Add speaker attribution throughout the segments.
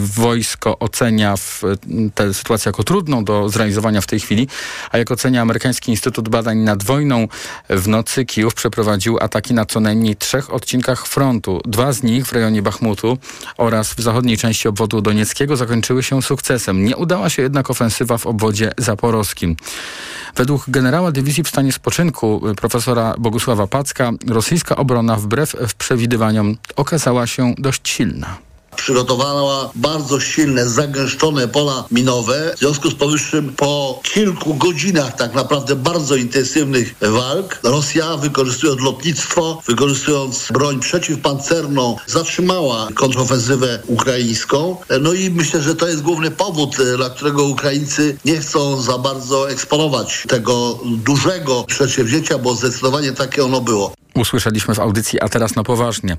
Speaker 1: wojsko ocenia tę sytuację jako trudną do zrealizowania w tej chwili, a jak ocenia Amerykański Instytut Badań nad Wojną, w nocy Kijów przeprowadził ataki na co najmniej trzech odcinkach frontu. Dwa z nich w rejonie Bachmutu oraz w zachodniej części obwodu donieckiego zakończyły się sukcesem. Nie udała się jednak ofensywa w obwodzie zaporowskim. Według generała dywizji w stanie spoczynku profesora Bogusława Packa rosyjska obrona wbrew przewidywaniom okazała się dość silna
Speaker 2: przygotowała bardzo silne, zagęszczone pola minowe. W związku z powyższym po kilku godzinach tak naprawdę bardzo intensywnych walk Rosja wykorzystując lotnictwo, wykorzystując broń przeciwpancerną zatrzymała kontrofensywę ukraińską. No i myślę, że to jest główny powód, dla którego Ukraińcy nie chcą za bardzo eksponować tego dużego przedsięwzięcia, bo zdecydowanie takie ono było
Speaker 1: usłyszeliśmy w audycji, a teraz na poważnie.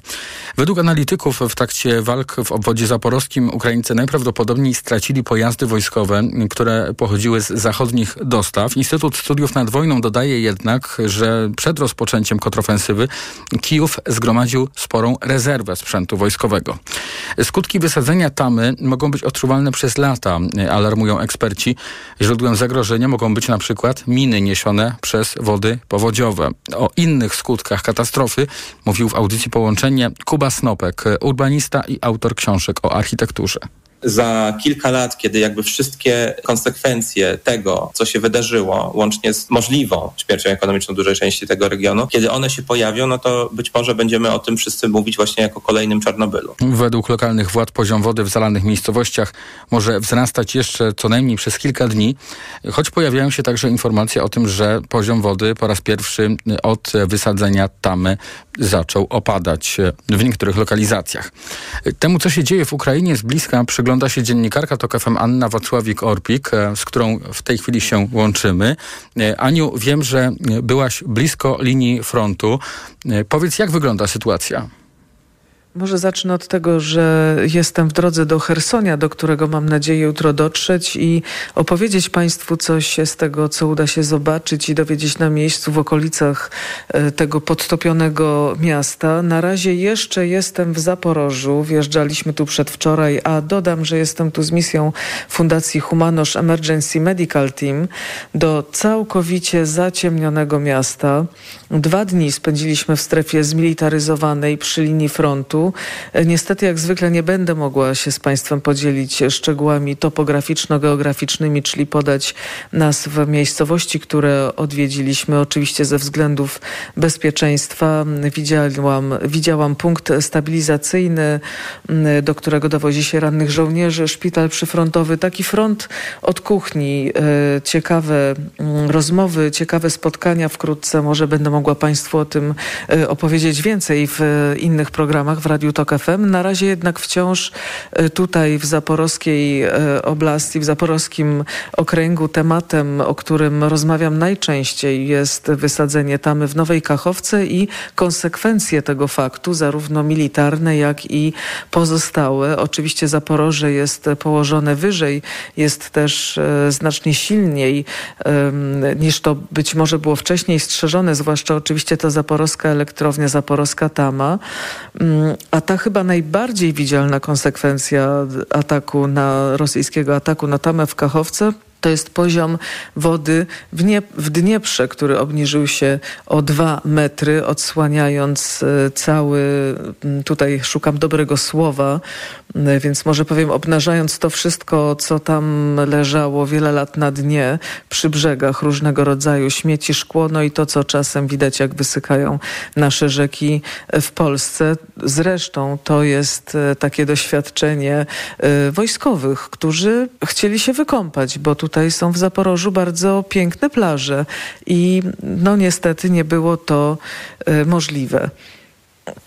Speaker 1: Według analityków w trakcie walk w obwodzie zaporowskim Ukraińcy najprawdopodobniej stracili pojazdy wojskowe, które pochodziły z zachodnich dostaw. Instytut Studiów nad Wojną dodaje jednak, że przed rozpoczęciem kontrofensywy Kijów zgromadził sporą rezerwę sprzętu wojskowego. Skutki wysadzenia tamy mogą być odczuwalne przez lata, alarmują eksperci. Źródłem zagrożenia mogą być na przykład miny niesione przez wody powodziowe. O innych skutkach katastrofy, mówił w audycji Połączenie Kuba Snopek, urbanista i autor książek o architekturze
Speaker 3: za kilka lat, kiedy jakby wszystkie konsekwencje tego, co się wydarzyło, łącznie z możliwą śmiercią ekonomiczną dużej części tego regionu, kiedy one się pojawią, no to być może będziemy o tym wszyscy mówić właśnie jako kolejnym Czarnobylu.
Speaker 1: Według lokalnych władz poziom wody w zalanych miejscowościach może wzrastać jeszcze co najmniej przez kilka dni, choć pojawiają się także informacje o tym, że poziom wody po raz pierwszy od wysadzenia tamy zaczął opadać w niektórych lokalizacjach. Temu, co się dzieje w Ukrainie z bliska przygląda się dziennikarka TOK FM Anna Wacławik-Orpik, e, z którą w tej chwili się łączymy. E, Aniu, wiem, że byłaś blisko linii frontu. E, powiedz, jak wygląda sytuacja?
Speaker 4: Może zacznę od tego, że jestem w drodze do Hersonia, do którego mam nadzieję jutro dotrzeć i opowiedzieć Państwu coś z tego, co uda się zobaczyć i dowiedzieć na miejscu w okolicach e, tego podtopionego miasta. Na razie jeszcze jestem w Zaporożu. Wjeżdżaliśmy tu przedwczoraj, a dodam, że jestem tu z misją Fundacji Humanosz Emergency Medical Team do całkowicie zaciemnionego miasta. Dwa dni spędziliśmy w strefie zmilitaryzowanej przy linii frontu. Niestety, jak zwykle, nie będę mogła się z Państwem podzielić szczegółami topograficzno-geograficznymi, czyli podać nazw miejscowości, które odwiedziliśmy. Oczywiście ze względów bezpieczeństwa widziałam, widziałam punkt stabilizacyjny, do którego dowozi się rannych żołnierzy, szpital przyfrontowy, taki front od kuchni. E, ciekawe rozmowy, ciekawe spotkania. Wkrótce może będę mogła Państwu o tym e, opowiedzieć więcej w innych programach w Radiu Tok FM. Na razie jednak wciąż e, tutaj w zaporowskiej e, oblasti, w zaporowskim okręgu tematem, o którym rozmawiam najczęściej jest wysadzenie tamy w Nowej Kachowce i konsekwencje tego faktu, zarówno militarne, jak i pozostałe. Oczywiście Zaporoże jest położone wyżej, jest też znacznie silniej niż to być może było wcześniej strzeżone, zwłaszcza oczywiście ta zaporowska elektrownia, zaporowska Tama. A ta chyba najbardziej widzialna konsekwencja ataku na rosyjskiego ataku na Tamę w Kachowce to jest poziom wody w, nie, w Dnieprze, który obniżył się o dwa metry, odsłaniając e, cały, tutaj szukam dobrego słowa, więc może powiem, obnażając to wszystko, co tam leżało wiele lat na dnie, przy brzegach różnego rodzaju śmieci, szkło, no i to, co czasem widać, jak wysykają nasze rzeki w Polsce. Zresztą to jest e, takie doświadczenie e, wojskowych, którzy chcieli się wykąpać, bo tutaj tutaj są w Zaporożu bardzo piękne plaże i no niestety nie było to y, możliwe.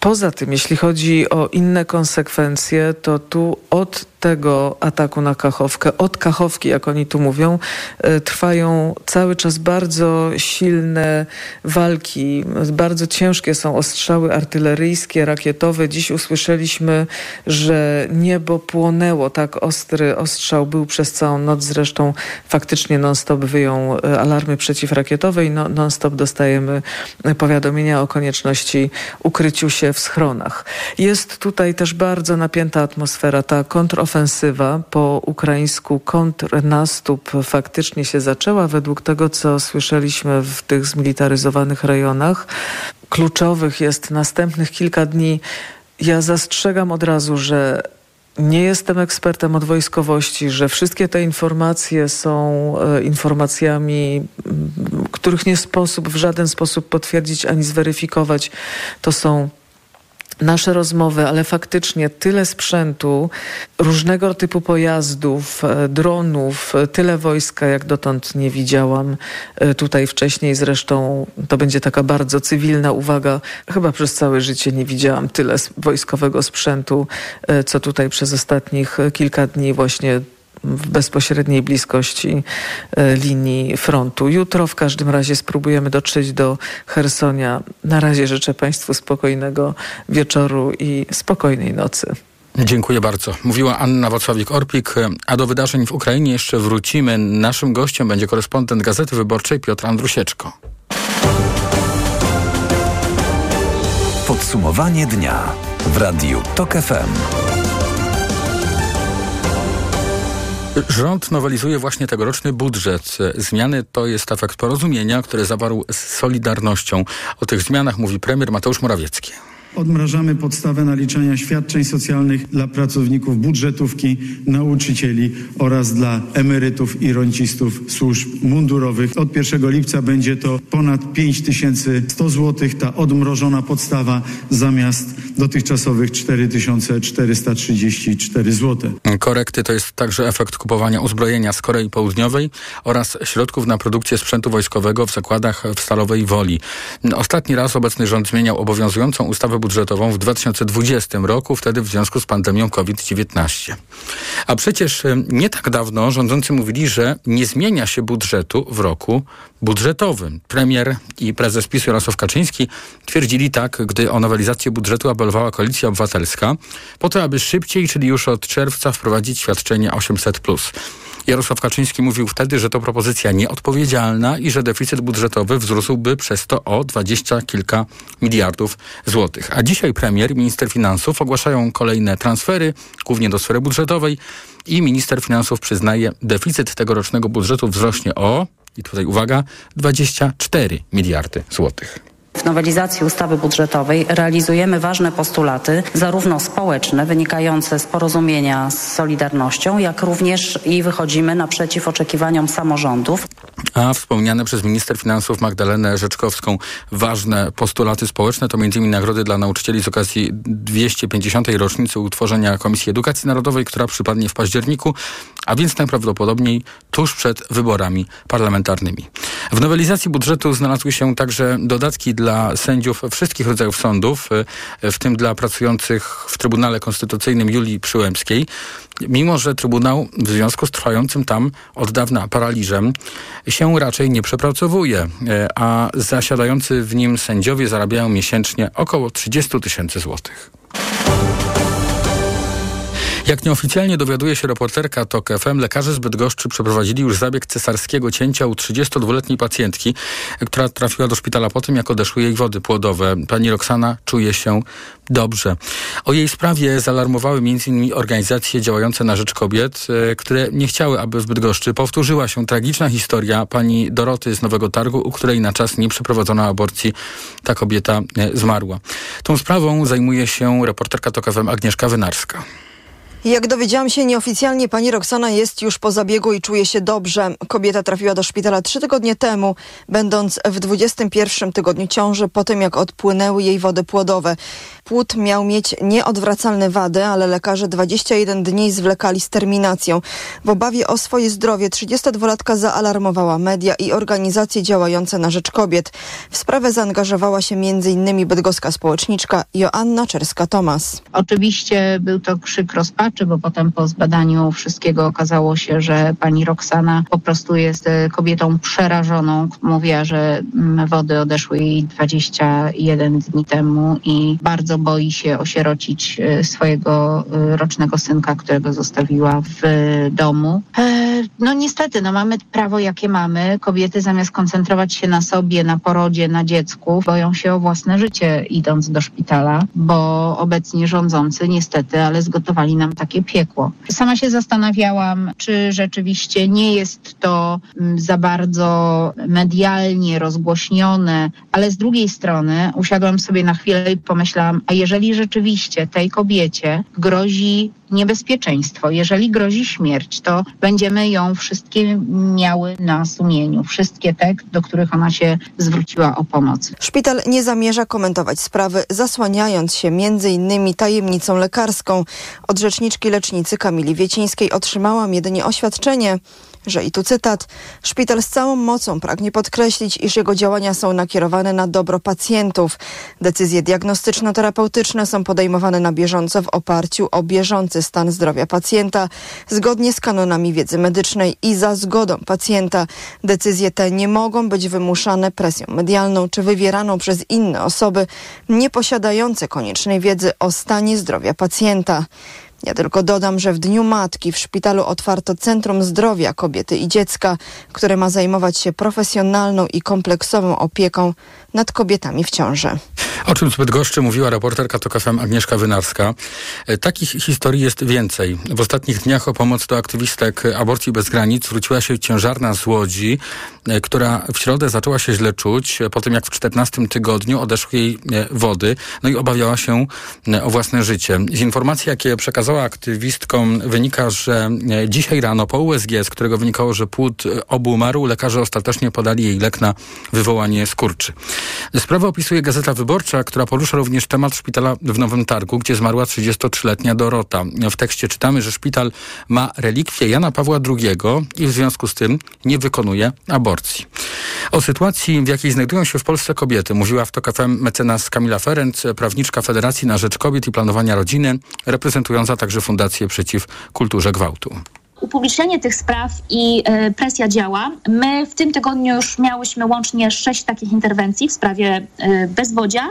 Speaker 4: Poza tym, jeśli chodzi o inne konsekwencje, to tu od tego ataku na Kachowkę, od Kachowki, jak oni tu mówią, e, trwają cały czas bardzo silne walki. Bardzo ciężkie są ostrzały artyleryjskie, rakietowe. Dziś usłyszeliśmy, że niebo płonęło. Tak ostry ostrzał był przez całą noc. Zresztą faktycznie non-stop wyją e, alarmy przeciwrakietowe i no, non-stop dostajemy powiadomienia o konieczności ukryciu się w schronach. Jest tutaj też bardzo napięta atmosfera. Ta kontrofensywa po ukraińsku kontrnastup faktycznie się zaczęła według tego, co słyszeliśmy w tych zmilitaryzowanych rejonach. Kluczowych jest następnych kilka dni. Ja zastrzegam od razu, że nie jestem ekspertem od wojskowości, że wszystkie te informacje są e, informacjami, których nie sposób w żaden sposób potwierdzić ani zweryfikować. To są nasze rozmowy, ale faktycznie tyle sprzętu, różnego typu pojazdów, e, dronów, e, tyle wojska jak dotąd nie widziałam e, tutaj wcześniej. Zresztą to będzie taka bardzo cywilna uwaga. Chyba przez całe życie nie widziałam tyle wojskowego sprzętu, co tutaj przez ostatnich kilka dni właśnie w bezpośredniej bliskości e, linii frontu. Jutro w każdym razie spróbujemy dotrzeć do Hersonia. Na razie życzę Państwu spokojnego wieczoru i spokojnej nocy.
Speaker 1: Dziękuję bardzo. Mówiła Anna Wacławik-Orpik, a do wydarzeń w Ukrainie jeszcze wrócimy. Naszym gościem będzie korespondent Gazety Wyborczej Piotr Andrusieczko.
Speaker 5: Podsumowanie dnia w Radiu TOK FM.
Speaker 1: Rząd nowelizuje właśnie tegoroczny budżet. Zmiany to jest efekt porozumienia, które zawarł z Solidarnością. O tych zmianach mówi premier Mateusz Morawiecki.
Speaker 6: Odmrażamy podstawę naliczania świadczeń socjalnych dla pracowników budżetówki, nauczycieli oraz dla emerytów i rencistów służb mundurowych. Od 1 lipca będzie to ponad 5100 zł, ta odmrożona podstawa zamiast dotychczasowych 4434 zł.
Speaker 1: Korekty to jest także efekt kupowania uzbrojenia z Korei Południowej oraz środków na produkcję sprzętu wojskowego w zakładach w Stalowej Woli. Ostatni raz obecny rząd zmieniał obowiązującą ustawę budżetową w 2020 roku, wtedy w związku z pandemią COVID-19. A przecież e, nie tak dawno rządzący mówili, że nie zmienia się budżetu w roku budżetowym. Premier i prezes PiS Jarosław Kaczyński twierdzili tak, gdy o nowelizację budżetu apelowała Koalicja Obywatelska, po to, aby szybciej, czyli już od czerwca wprowadzić świadczenie 800+. Jarosław Kaczyński mówił wtedy, że to propozycja nieodpowiedzialna i że deficyt budżetowy wzrósłby przez to o dwadzieścia kilka miliardów złotych. A dzisiaj premier i minister finansów ogłaszają kolejne transfery, głównie do sfery budżetowej i minister finansów przyznaje, deficyt tegorocznego budżetu wzrośnie o, i tutaj uwaga, 24 miliardy złotych.
Speaker 7: W nowelizacji ustawy budżetowej realizujemy ważne postulaty, zarówno społeczne, wynikające z porozumienia z Solidarnością, jak również i wychodzimy naprzeciw oczekiwaniom samorządów.
Speaker 1: A wspomniane przez minister finansów Magdalenę Rzeczkowską ważne postulaty społeczne to m.in. nagrody dla nauczycieli z okazji 250. rocznicy utworzenia Komisji Edukacji Narodowej, która przypadnie w październiku, a więc najprawdopodobniej tuż przed wyborami parlamentarnymi. W nowelizacji budżetu znalazły się także dodatki dla sędziów wszystkich rodzajów sądów, w tym dla pracujących w Trybunale Konstytucyjnym Julii Przyłębskiej. Mimo, że Trybunał w związku z trwającym tam od dawna paraliżem się raczej nie przepracowuje, a zasiadający w nim sędziowie zarabiają miesięcznie około 30 tysięcy złotych. Jak nieoficjalnie dowiaduje się reporterka TOK FM, lekarze z Bydgoszczy przeprowadzili już zabieg cesarskiego cięcia u 32-letniej pacjentki, która trafiła do szpitala po tym, jak odeszły jej wody płodowe. Pani Roxana czuje się dobrze. O jej sprawie zaalarmowały m.in. organizacje działające na rzecz kobiet, e, które nie chciały, aby w Bydgoszczy powtórzyła się tragiczna historia pani Doroty z Nowego Targu, u której na czas nie przeprowadzono aborcji. Ta kobieta e, zmarła. Tą sprawą zajmuje się reporterka TOK FM Agnieszka Wynarska.
Speaker 8: Jak dowiedziałam się nieoficjalnie, pani Roxana jest już po zabiegu i czuje się dobrze. Kobieta trafiła do szpitala trzy tygodnie temu, będąc w 21 tygodniu ciąży, po tym jak odpłynęły jej wody płodowe. Płód miał mieć nieodwracalne wady, ale lekarze 21 dni zwlekali z terminacją. W obawie o swoje zdrowie 32-latka zaalarmowała media i organizacje działające na rzecz kobiet. W sprawę zaangażowała się m.in. bydgoska społeczniczka Joanna Czerska-Tomas.
Speaker 9: Oczywiście był to krzyk rozpaczy wystarczy, bo potem po zbadaniu wszystkiego okazało się, że pani Roxana po prostu jest e, kobietą przerażoną. Mówiła, że mm, wody odeszły jej 21 dni temu i bardzo boi się osierocić e, swojego e, rocznego synka, którego zostawiła w domu. No niestety, no mamy prawo jakie mamy. Kobiety zamiast koncentrować się na sobie, na porodzie, na dziecku, boją się o własne życie idąc do szpitala, bo obecnie rządzący niestety, ale zgotowali nam takie piekło. Sama się zastanawiałam, czy rzeczywiście nie jest to mm, za bardzo medialnie rozgłośnione, ale z drugiej strony usiadłam sobie na chwilę i pomyślałam, a jeżeli rzeczywiście tej kobiecie grozi niebezpieczeństwo. Jeżeli grozi śmierć, to będziemy ją wszystkie miały na sumieniu. Wszystkie te, do których ona się zwróciła o pomoc.
Speaker 8: Szpital nie zamierza komentować sprawy, zasłaniając się innymi tajemnicą lekarską. Od rzeczniczki lecznicy Kamili Wiecińskiej otrzymałam jedynie oświadczenie, że i tu cytat, szpital z całą mocą pragnie podkreślić, iż jego działania są nakierowane na dobro pacjentów. Decyzje diagnostyczno-terapeutyczne są podejmowane na bieżąco w oparciu o bieżący stan zdrowia pacjenta, zgodnie z kanonami wiedzy medycznej i za zgodą pacjenta. Decyzje te nie mogą być wymuszane presją medialną czy wywieraną przez inne osoby nieposiadające koniecznej wiedzy o stanie zdrowia pacjenta. Ja tylko dodam, że w Dniu Matki w szpitalu otwarto Centrum Zdrowia Kobiety i Dziecka, które ma zajmować się profesjonalną i kompleksową opieką nad kobietami w ciąży.
Speaker 1: O czym zbyt goszczy mówiła reporterka TOK FM Agnieszka Wynarska. E, takich historii jest więcej. W ostatnich dniach o pomoc do aktywistek aborcji bez granic zwróciła się ciężarna z Łodzi, e, która w środę zaczęła się źle czuć, e, po tym jak w 14 tygodniu odeszły jej wody, no i obawiała się o własne życie. Z informacji, jakie przekazała aktywistkom, wynika, że dzisiaj rano po USG, z którego wynikało, że płód obu umarł, lekarze ostatecznie podali jej lek na wywołanie skurczy. Sprawę opisuje Gazeta Wyborcza, która porusza również temat szpitala w Nowym Targu, gdzie zmarła 33-letnia Dorota. W tekście czytamy, że szpital ma relikwie Jana Pawła II i w związku z tym nie wykonuje aborcji. O sytuacji, w jakiej znajdują się w Polsce kobiety, mówiła w TOK FM mecenas Kamila Ferenc, prawniczka Federacji na Rzecz Kobiet i Planowania Rodziny, reprezentująca także Fundację Przeciw Kulturze Gwałtu
Speaker 10: upublicznienie tych spraw i e, presja działa. My w tym tygodniu już miałyśmy łącznie sześć takich interwencji w sprawie e, bezwodzia.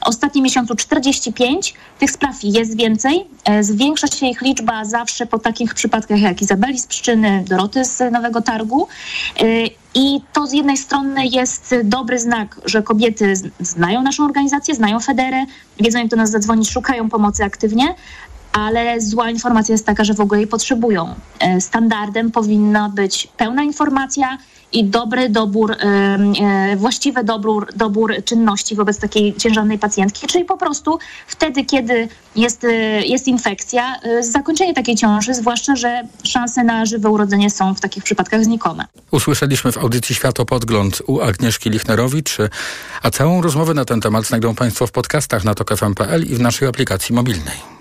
Speaker 10: Ostatnim miesiącu 45. Tych spraw jest więcej. E, zwiększa się ich liczba zawsze po takich przypadkach jak Izabeli z Pszczyny, Doroty z Nowego Targu. I to z jednej strony jest dobry znak, że kobiety znają naszą organizację, znają Federę, wiedzą jak do nas zadzwonić, szukają pomocy aktywnie, ale zła informacja jest taka, że w ogóle jej potrzebują. E, standardem powinna być pełna informacja i dobry dobór, e, e, właściwy dobór, dobór czynności wobec takiej ciężarnej pacjentki, czyli po prostu wtedy, kiedy jest, jest infekcja, zakończenie takiej ciąży, zwłaszcza, że szanse na żywe urodzenie są w takich przypadkach znikome.
Speaker 1: Usłyszeliśmy w audycji Światopodgląd u Agnieszki Lichnerowicz, a całą rozmowę na ten temat znajdą Państwo w podcastach na tokfm.pl i w naszej aplikacji mobilnej.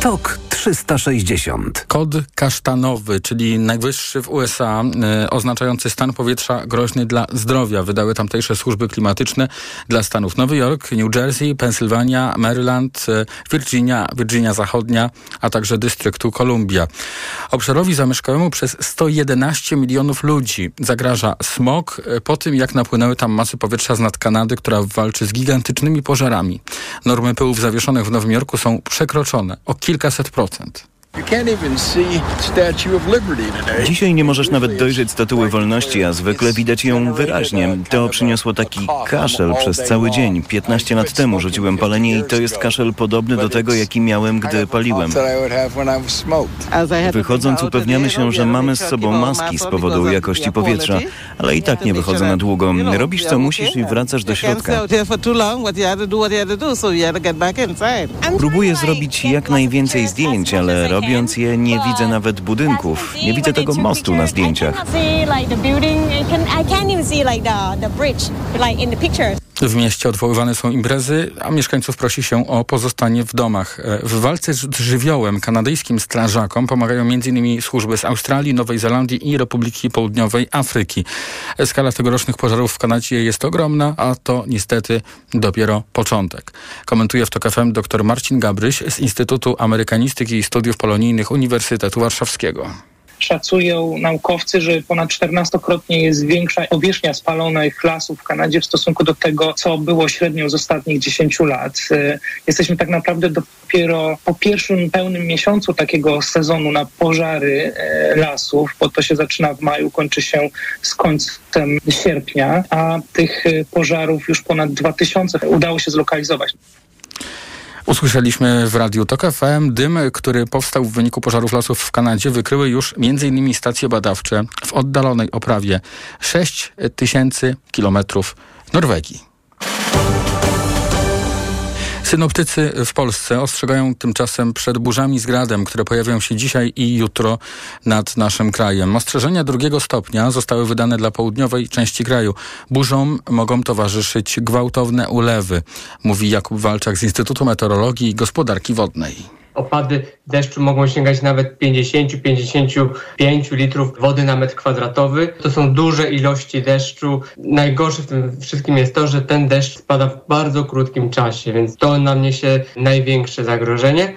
Speaker 5: TOK 360.
Speaker 1: Kod kasztanowy, czyli najwyższy w USA, y, oznaczający stan powietrza groźny dla zdrowia. Wydały tamtejsze służby klimatyczne dla stanów Nowy Jork, New Jersey, Pensylwania, Maryland, y, Virginia, Virginia Zachodnia, a także dystryktu Columbia. Obszarowi zamieszkałemu przez 111 milionów ludzi zagraża smog y, po tym, jak napłynęły tam masy powietrza z nad Kanady, która walczy z gigantycznymi pożarami. Normy pyłów zawieszonych w Nowym Jorku są przekroczone o kilkaset procent. important.
Speaker 11: Dzisiaj nie możesz nawet dojrzeć statuły wolności, a zwykle widać ją wyraźnie. To przyniosło taki kaszel przez cały dzień. 15 lat temu rzuciłem palenie i to jest kaszel podobny do tego, jaki miałem, gdy paliłem. Wychodząc upewniamy się, że mamy z sobą maski z powodu jakości powietrza, ale i tak nie wychodzę na długo. Robisz co musisz i wracasz do środka. Próbuję zrobić jak najwięcej zdjęć, ale robiąc je nie widzę nawet budynków. Nie widzę tego mostu na zdjęciach.
Speaker 1: W mieście odwoływane są imprezy, a mieszkańców prosi się o pozostanie w domach. E, w walce z żywiołem kanadyjskim strażakom pomagają m.in. służby z Australii, Nowej Zelandii i Republiki Południowej Afryki. Skala tegorocznych pożarów w Kanadzie jest ogromna, a to niestety dopiero początek. Komentuje w TOK FM dr Marcin Gabryś z Instytutu Amerykanistyki i Studiów Polonijnych Uniwersytetu Warszawskiego
Speaker 12: szacują naukowcy, że ponad 14-krotnie jest większa powierzchnia spalonych lasów w Kanadzie w stosunku do tego, co było średnią z ostatnich 10 lat. Y, jesteśmy tak naprawdę dopiero po pierwszym pełnym miesiącu takiego sezonu na pożary y, lasów, bo to się zaczyna w maju, kończy się z końcem sierpnia, a tych y, pożarów już ponad 2000 udało się zlokalizować.
Speaker 1: Usłyszeliśmy w Radiu Tok FM dym, który powstał w wyniku pożarów lasów w Kanadzie, wykryły już m.in. stacje badawcze w oddalonej oprawie 6 tysięcy kilometrów Norwegii. Synoptycy w Polsce ostrzegają tymczasem przed burzami z gradem, które pojawią się dzisiaj i jutro nad naszym krajem. Ostrzeżenia drugiego stopnia zostały wydane dla południowej części kraju. Burzom mogą towarzyszyć gwałtowne ulewy, mówi Jakub Walczak z Instytutu Meteorologii i Gospodarki Wodnej
Speaker 13: opady deszczu mogą sięgać nawet 50-55 litrów wody na metr kwadratowy. To są duże ilości deszczu. Najgorsze w tym wszystkim jest to, że ten deszcz spada w bardzo krótkim czasie, więc to na mnie się największe zagrożenie.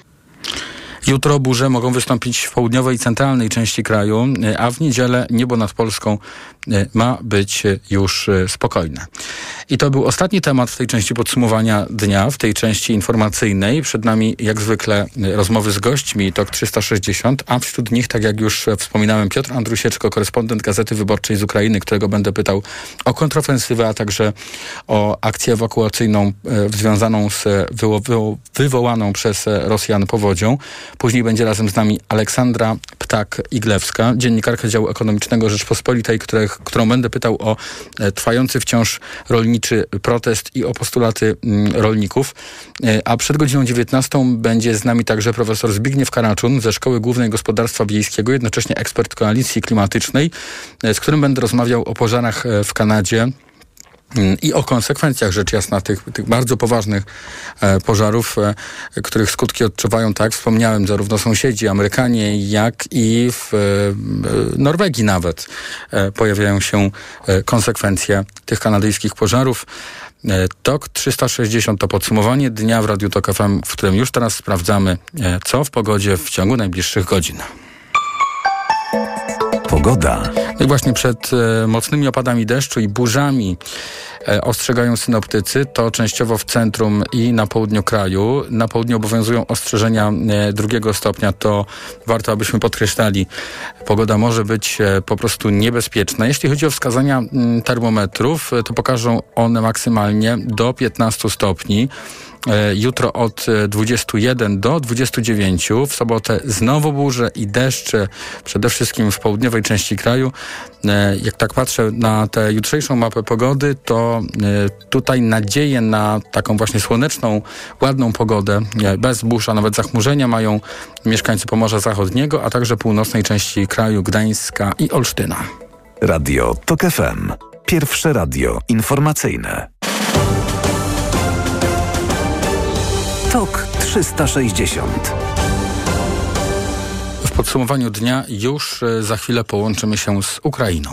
Speaker 1: Jutro burze mogą wystąpić w południowej i centralnej części kraju, a w niedzielę niebo nad Polską e, ma być już e, spokojne. I to był ostatni temat w tej części podsumowania dnia, w tej części informacyjnej. Przed nami jak zwykle rozmowy z gośćmi TOK 360, a wśród nich, tak jak już wspominałem, Piotr Andrusieczko, korespondent Gazety Wyborczej z Ukrainy, którego będę pytał o kontrofensywę, a także o akcję ewakuacyjną e, związaną z wywo wywołaną przez Rosjan powodzią. Później będzie razem z nami Aleksandra Ptak-Iglewska, dziennikarka działu ekonomicznego Rzeczpospolitej, których, którą będę pytał o e, trwający wciąż rolniczy protest i o postulaty mm, rolników. E, a przed godziną 19 będzie z nami także profesor Zbigniew Karaczun ze Szkoły Głównej Gospodarstwa Wiejskiego, jednocześnie ekspert Koalicji Klimatycznej, e, z którym będę rozmawiał o pożarach w Kanadzie i o konsekwencjach rzecz jasna tych, tych bardzo poważnych e, pożarów, e, których skutki odczuwają, tak wspomniałem, zarówno sąsiedzi, Amerykanie, jak i w e, Norwegii nawet pojawiają się konsekwencje tych kanadyjskich pożarów. TOK 360 to podsumowanie dnia w Radiu TOK FM, w którym już teraz sprawdzamy, co w pogodzie w ciągu najbliższych godzin. Pogoda. No i właśnie przed e, mocnymi opadami deszczu i burzami e, ostrzegają synoptycy. To częściowo w centrum i na południu kraju. Na południu obowiązują ostrzeżenia e, drugiego stopnia. To warto, abyśmy podkreślali. Pogoda może być e, po prostu niebezpieczna. Jeśli chodzi o wskazania m, mm, termometrów, e, to pokażą one maksymalnie do 15 stopni. E, jutro od 21 do 29, w sobotę znowu burze i deszcze, przede wszystkim w południowej części kraju. E, jak tak patrzę na tę jutrzejszą mapę pogody, to e, tutaj nadzieję na taką właśnie słoneczną, ładną pogodę, bez burz, a nawet zachmurzenia mają mieszkańcy Pomorza Zachodniego, a także północnej części kraju Gdańska i Olsztyna.
Speaker 5: Radio TOK FM. Pierwsze radio informacyjne. TOK 360.
Speaker 1: W podsumowaniu dnia już e, za chwilę połączymy się z Ukrainą.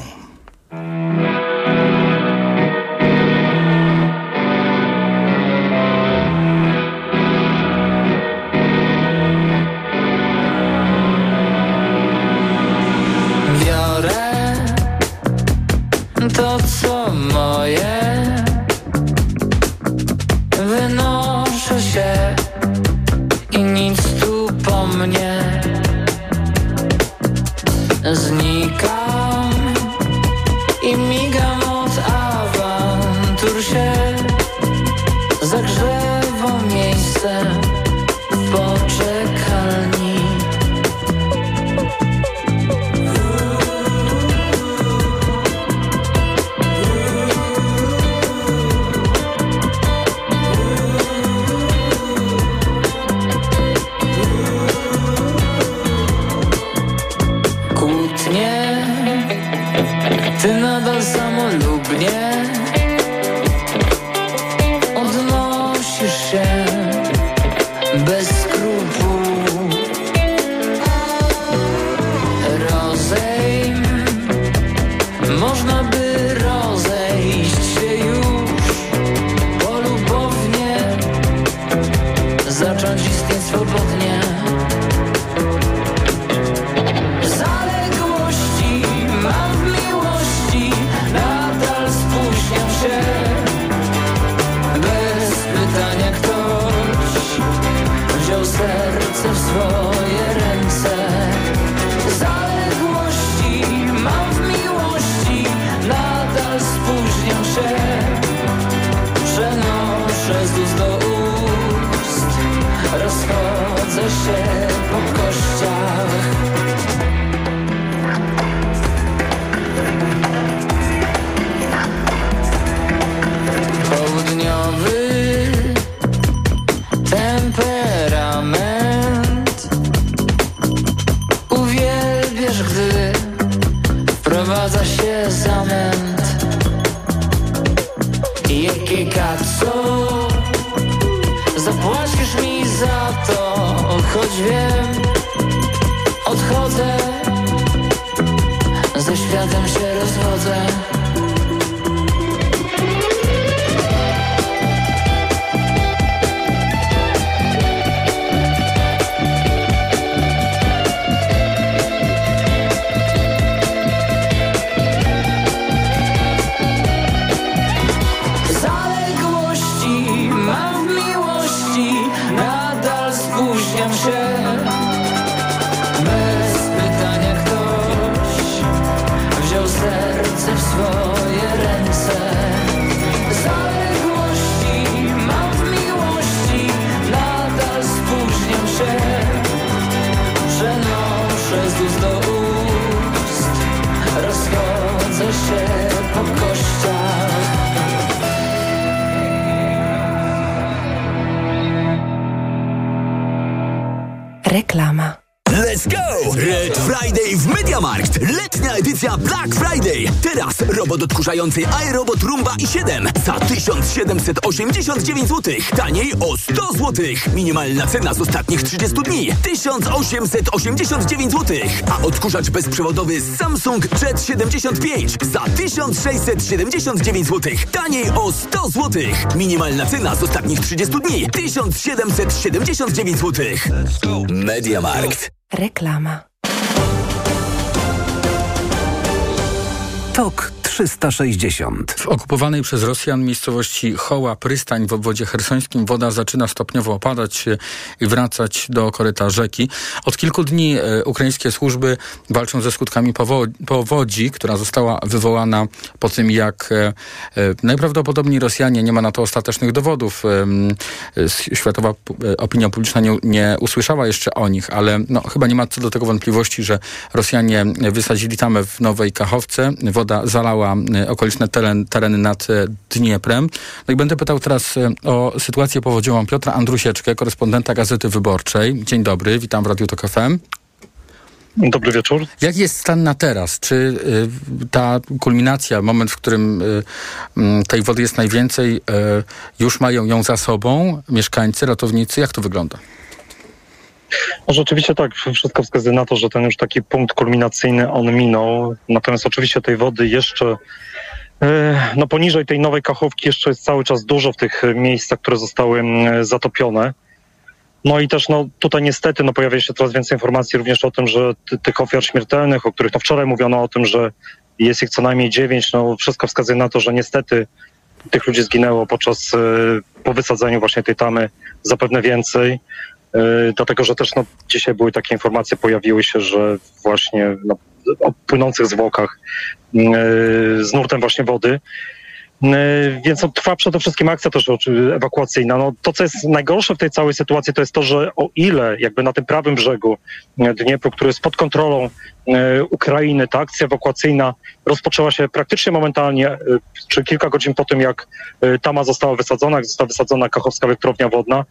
Speaker 14: Biorę to, co mnie. Znikam You. sure. Edycja Black Friday. Teraz robot odkurzający iRobot Rumba i 7 za 1789 zł. Taniej o 100 zł. Minimalna cena z ostatnich 30 dni 1889 zł. A odkurzacz bezprzewodowy Samsung Jet 75 za 1679 zł. Taniej o 100 zł. Minimalna cena z ostatnich 30 dni 1779 zł. Mediamarkt.
Speaker 15: Reklama.
Speaker 11: Tok 360.
Speaker 1: W okupowanej przez Rosjan miejscowości Hoła Prystań w obwodzie hersońskim woda zaczyna stopniowo opadać i wracać do koryta rzeki. Od kilku dni e, ukraińskie służby walczą ze skutkami powo powodzi, która została wywołana po tym, jak e, e, najprawdopodobniej Rosjanie, nie ma na to ostatecznych dowodów, światowa opinia publiczna nie, nie usłyszała jeszcze o nich, ale no, chyba nie ma co do tego wątpliwości, że Rosjanie wysadzili tamę w Nowej Kachowce. Woda zalała e, okoliczne teren, tereny nad e, Dnieprem. No i będę pytał teraz e, o sytuację powodziową Piotra Andrusieczkę, korespondenta Gazety Wyborczej. Dzień dobry, witam w Radiu Tok FM.
Speaker 16: Dobry wieczór.
Speaker 1: Jaki jest stan na teraz? Czy ta kulminacja, moment, w którym tej wody jest najwięcej, już mają ją za sobą mieszkańcy, ratownicy? Jak to wygląda?
Speaker 16: Rzeczywiście tak, wszystko wskazuje na to, że ten już taki punkt kulminacyjny on minął. Natomiast oczywiście tej wody jeszcze e, no poniżej tej nowej kachówki jeszcze jest cały czas dużo w tych miejscach, które zostały zatopione. No i też no, tutaj niestety no, pojawia się coraz więcej informacji również o tym, że ty, tych ofiar śmiertelnych, o których no, wczoraj mówiono o tym, że jest ich co najmniej dziewięć, no wszystko wskazuje na to, że niestety tych ludzi zginęło podczas e, po wysadzeniu właśnie tej tamy zapewne więcej. E, dlatego, że też no, dzisiaj były takie informacje, pojawiły się, że właśnie no, o płynących zwłokach e, z nurtem właśnie wody. E, Więc no, trwa przede wszystkim akcja też ewakuacyjna. No, to, co jest najgorsze w tej całej sytuacji, to jest to, że o ile jakby na tym prawym brzegu Dniepru, który jest pod kontrolą Ukrainy, ta akcja ewakuacyjna rozpoczęła się praktycznie momentalnie, e, czy kilka godzin po tym, jak e, Tama została wysadzona, jak została wysadzona Kachowska Elektrownia Wodna,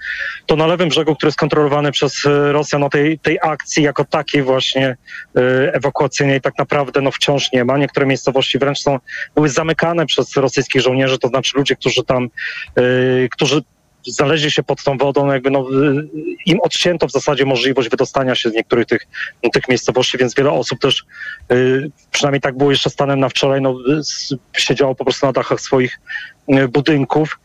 Speaker 16: to na lewym brzegu, który jest kontrolowany przez e, Rosjan, no tej, tej akcji jako takiej właśnie e, ewakuacyjnej tak naprawdę no wciąż nie ma. Niektóre miejscowości wręcz są, były zamykane przez rosyjskich żołnierzy, to znaczy ludzie, którzy tam, e, którzy znaleźli się pod tą wodą, jakby no, y, im odcięto w zasadzie możliwość wydostania się z niektórych tych, tych miejscowości, więc wiele osób też, y, przynajmniej tak było jeszcze stanem na wczoraj, no, y, siedziało po prostu na dachach swoich budynków.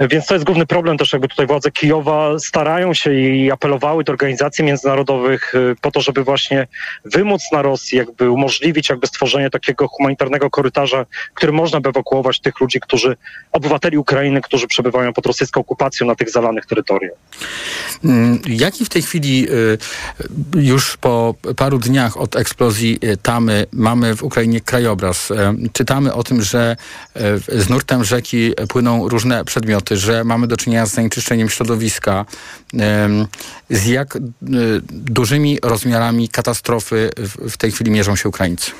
Speaker 16: Więc to jest główny problem też jakby tutaj władze Kijowa starają się i apelowały do organizacji międzynarodowych y, po to, żeby właśnie wymóc na Rosji, jakby umożliwić jakby stworzenie takiego humanitarnego korytarza, który można by ewakuować tych ludzi, którzy, obywateli Ukrainy, którzy przebywają pod rosyjską okupacją na tych zalanych terytoriach.
Speaker 1: Mm, Jaki w tej chwili y, już po paru dniach od eksplozji y, Tamy mamy w Ukrainie krajobraz? Czytamy o tym, że z nurtem rzeki płyną różne przedmioty, że mamy do czynienia z zanieczyszczeniem środowiska. Z jak y, dużymi rozmiarami katastrofy w tej chwili mierzą się Ukraińcy?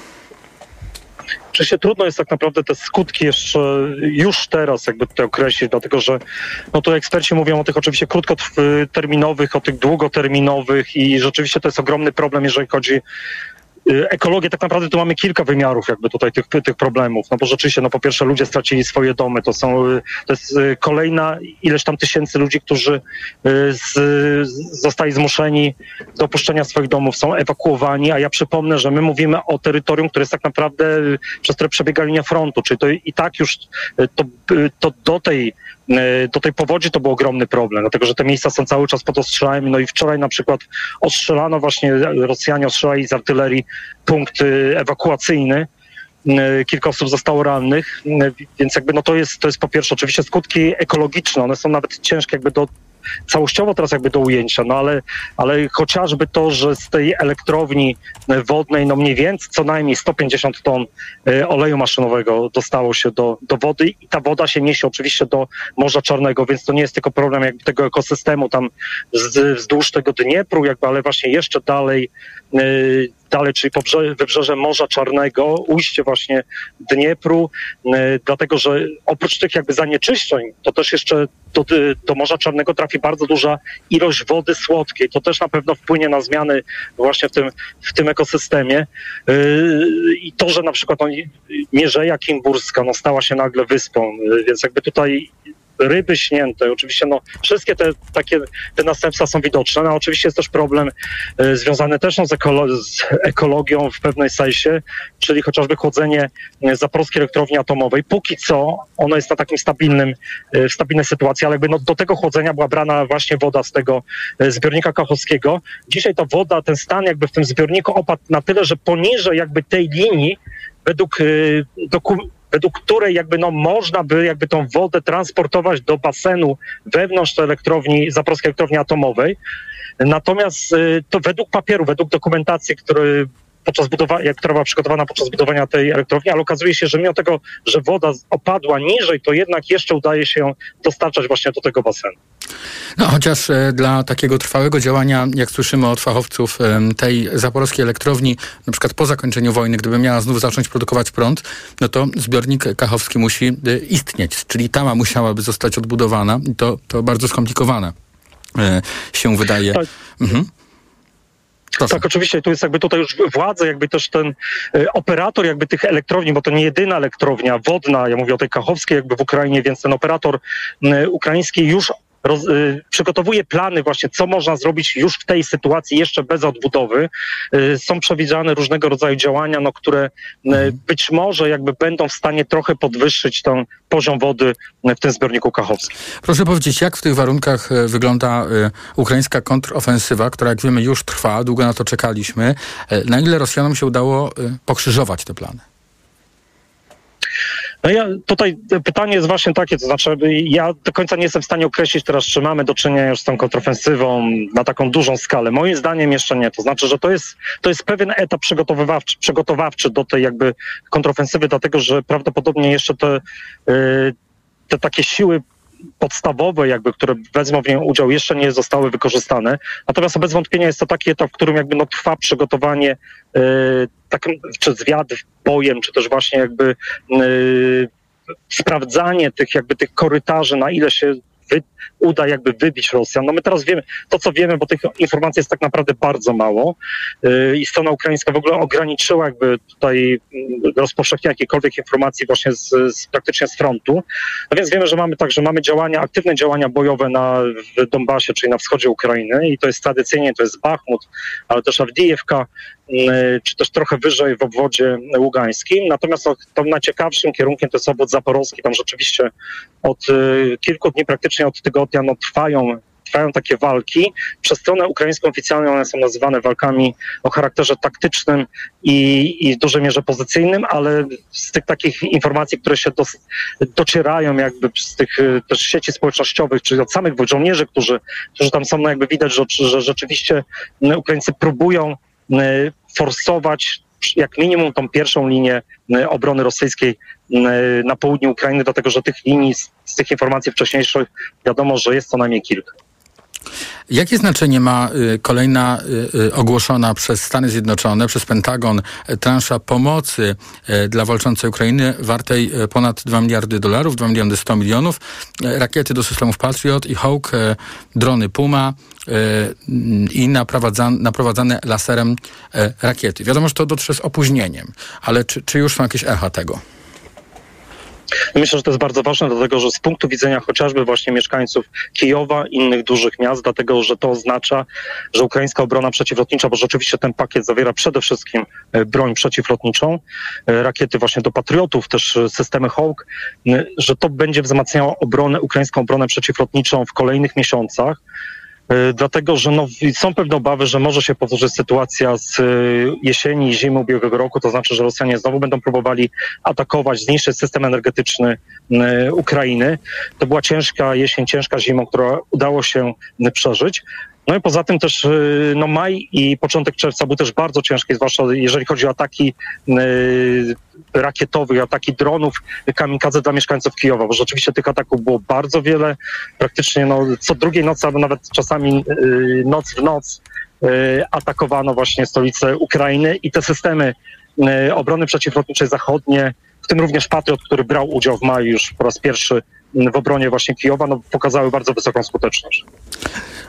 Speaker 16: Oczywiście trudno jest tak naprawdę te skutki jeszcze już teraz jakby określić, dlatego że no tu eksperci mówią o tych oczywiście krótkoterminowych, o tych długoterminowych i rzeczywiście to jest ogromny problem, jeżeli chodzi ekologię, tak naprawdę tu mamy kilka wymiarów jakby tutaj tych, tych problemów, no bo rzeczywiście, no po pierwsze ludzie stracili swoje domy, to są, y, to jest y, kolejna ileś tam tysięcy ludzi, którzy y, z, zostali zmuszeni do opuszczenia swoich domów, są ewakuowani, a ja przypomnę, że my mówimy o terytorium, które jest tak naprawdę, y, przez które przebiega linia frontu, czyli to i tak już y, to, y, to do tej y, do tej powodzi to był ogromny problem, dlatego że te miejsca są cały czas pod ostrzałem. No i wczoraj na przykład ostrzelano właśnie, Rosjanie ostrzelali z artylerii punkt y, ewakuacyjny. Y, Kilka osób zostało rannych, y, więc jakby no to jest, to jest po pierwsze oczywiście skutki ekologiczne, one są nawet ciężkie jakby do całościowo teraz jakby do ujęcia, no ale, ale chociażby to, że z tej elektrowni wodnej, no mniej więcej co najmniej 150 ton y, oleju maszynowego dostało się do, do wody i ta woda się niesie oczywiście do Morza Czarnego, więc to nie jest tylko problem jakby tego ekosystemu tam z, wzdłuż tego Dniepru, jakby, ale właśnie jeszcze dalej, y, dalej, czyli pobrze, wybrzeże Morza Czarnego, ujście właśnie Dniepru, y, dlatego że oprócz tych jakby zanieczyszczeń, to też jeszcze do, do Morza Czarnego trafi bardzo duża ilość wody słodkiej. To też na pewno wpłynie na zmiany właśnie w tym, w tym ekosystemie. Yy, I to, że na przykład Mierzeja Kimburska no, stała się nagle wyspą, więc jakby tutaj ryby śnięte, oczywiście no, wszystkie te takie te następstwa są widoczne, no, oczywiście jest też problem y, związany też no, z, ekolo- z ekologią w pewnej sensie, czyli chociażby chłodzenie y, zaporskiej elektrowni atomowej. Póki co ono jest na takim stabilnym, y, stabilnej sytuacji, ale jakby no, do tego chłodzenia była brana właśnie woda z tego y, zbiornika kachowskiego. Dzisiaj ta woda, ten stan jakby w tym zbiorniku opadł na tyle, że poniżej jakby tej linii według y, doku- według której jakby no można by jakby tą wodę transportować do basenu wewnątrz elektrowni, zaporskiej elektrowni atomowej. Natomiast y, to według papieru, według dokumentacji, który podczas budowania, która była przygotowana podczas budowania tej elektrowni, ale okazuje się, że mimo tego, że woda opadła niżej, to jednak jeszcze udaje się ją dostarczać właśnie do tego basenu.
Speaker 1: No, chociaż e, dla takiego trwałego działania, jak słyszymy od fachowców tej zaporowskiej elektrowni, na przykład po zakończeniu wojny, gdyby miała znów zacząć produkować prąd, no to zbiornik kachowski musi e, istnieć, czyli tama musiałaby zostać odbudowana i to, to bardzo skomplikowane e, się wydaje.
Speaker 16: Tak.
Speaker 1: Mhm.
Speaker 16: Tak, oczywiście tu jest jakby tutaj już władze, jakby też ten e, operator jakby tych elektrowni, bo to nie jedyna elektrownia wodna, ja mówię o tej kachowskiej jakby w Ukrainie, więc ten operator m, ukraiński już roz, y, przygotowuje plany właśnie, co można zrobić już w tej sytuacji, jeszcze bez odbudowy. Y, są przewidziane różnego rodzaju działania, no, które y, być może jakby będą w stanie trochę podwyższyć ten poziom wody w tym zbiorniku kachowskim.
Speaker 1: Proszę powiedzieć, jak w tych warunkach wygląda ukraińska kontrofensywa, która jak wiemy już trwa, długo na to czekaliśmy. Na ile Rosjanom się udało pokrzyżować te plany?
Speaker 16: No ja tutaj pytanie jest właśnie takie, to znaczy ja do końca nie jestem w stanie określić teraz, czy mamy do czynienia już z tą kontrofensywą na taką dużą skalę. Moim zdaniem jeszcze nie. To znaczy, że to jest, to jest pewien etap przygotowywawczy, przygotowawczy do tej jakby kontrofensywy, dlatego że prawdopodobnie jeszcze te, y, te takie siły podstawowe, jakby, które wezmą w niej udział, jeszcze nie zostały wykorzystane. Natomiast bez wątpienia jest to taki etap, w którym jakby no, trwa przygotowanie, y, tak, czy zwiad bojem, czy też właśnie jakby y, sprawdzanie tych jakby tych korytarzy, na ile się wy, uda jakby wybić Rosjan. No my teraz wiemy, to co wiemy, bo tych informacji jest tak naprawdę bardzo mało yy, i strona ukraińska w ogóle ograniczyła jakby tutaj mm, rozpowszechnianie jakiejkolwiek informacji właśnie z, z praktycznie z frontu. No więc wiemy, że mamy także mamy działania, aktywne działania bojowe na, w Donbasie, czyli na wschodzie Ukrainy i to jest tradycyjnie, to jest Bachmut, ale też Awdijewka, czy też trochę wyżej w obwodzie ługańskim. Natomiast tam najciekawszym kierunkiem to jest obwód zaporowski. Tam rzeczywiście od y, kilku dni, praktycznie od tygodnia, no, trwają trwają takie walki. Przez stronę ukraińską oficjalnie one są nazywane walkami o charakterze taktycznym i, i w dużej mierze pozycyjnym, ale z tych takich informacji, które się docierają jakby z tych y, też sieci społecznościowych, czyli od samych żołnierzy, którzy, którzy tam są, no jakby widać, że, że rzeczywiście Ukraińcy próbują forsować jak minimum tą pierwszą linię y, obrony rosyjskiej y, na południu Ukrainy, dlatego że tych linii, z tych informacji wcześniejszych wiadomo, że jest co najmniej kilka.
Speaker 1: Jakie znaczenie ma y, kolejna y, y, ogłoszona przez Stany Zjednoczone, przez Pentagon transza pomocy dla walczącej Ukrainy wartej ponad 2 miliardy dolarów, 2 miliony 100 milionów, rakiety do systemów Patriot i Hawk, drony Puma i naprowadzane, laserem rakiety. Wiadomo, że to dotrze z opóźnieniem, ale czy, czy już są jakieś echa tego?
Speaker 16: Myślę, że to jest bardzo ważne, dlatego że z punktu widzenia chociażby właśnie mieszkańców Kijowa, innych dużych miast, dlatego że to oznacza, że ukraińska obrona przeciwlotnicza, bo rzeczywiście ten pakiet zawiera przede wszystkim e, broń przeciwlotniczą, e, rakiety właśnie do patriotów, też e, systemy Hawk, że to będzie wzmacniało obronę, ukraińską obronę przeciwlotniczą w kolejnych miesiącach. E, Dlatego, że no, są pewne obawy, że może się powtórzyć sytuacja z e, jesieni i zimy ubiegłego roku, to znaczy, że Rosjanie znowu będą próbowali atakować, zniszczyć system energetyczny e, Ukrainy. To była ciężka jesień, ciężka zima, która udało się przeżyć. No i poza tym też y, no maj i początek czerwca był też bardzo ciężki, zwłaszcza jeżeli chodzi o ataki y, rakietowych, ataki dronów kamikadze dla mieszkańców Kijowa, bo rzeczywiście tych ataków było bardzo wiele, praktycznie no, co drugiej nocy, albo nawet czasami y, noc w noc atakowano właśnie stolicę Ukrainy i te systemy obrony przeciwlotniczej zachodnie, w tym również Patriot, który brał udział w maju już po raz pierwszy w obronie właśnie Kijowa, no, pokazały bardzo wysoką skuteczność.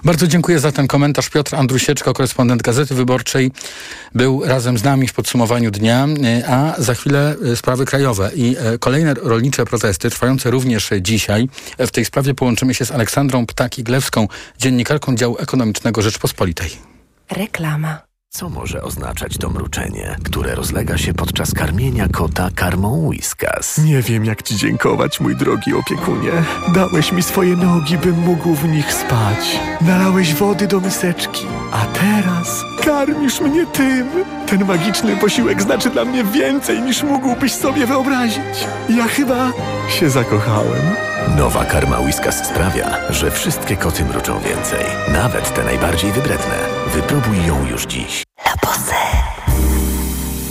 Speaker 1: Bardzo dziękuję za ten komentarz. Piotr Andrusieczko, korespondent Gazety Wyborczej, był razem z nami w podsumowaniu dnia, e, a za chwilę e, sprawy krajowe i e, kolejne rolnicze protesty trwające również dzisiaj. W tej sprawie połączymy się z Aleksandrą Ptaki-Glewską, dziennikarką działu ekonomicznego Rzeczpospolitej.
Speaker 17: Reklama.
Speaker 18: Co może oznaczać to mruczenie, które rozlega się podczas karmienia kota karmą Whiskas?
Speaker 15: Nie wiem, jak ci dziękować, mój drogi opiekunie. Dałeś mi swoje nogi, bym mógł w nich spać. Nalałeś wody do miseczki, a teraz karmisz mnie tym. Ten magiczny posiłek znaczy dla mnie więcej, niż mógłbyś sobie wyobrazić. Ja chyba się zakochałem.
Speaker 18: Nowa karma Whiskas sprawia, że wszystkie koty mruczą więcej, nawet te najbardziej wybredne. Wypróbuj ją już dziś.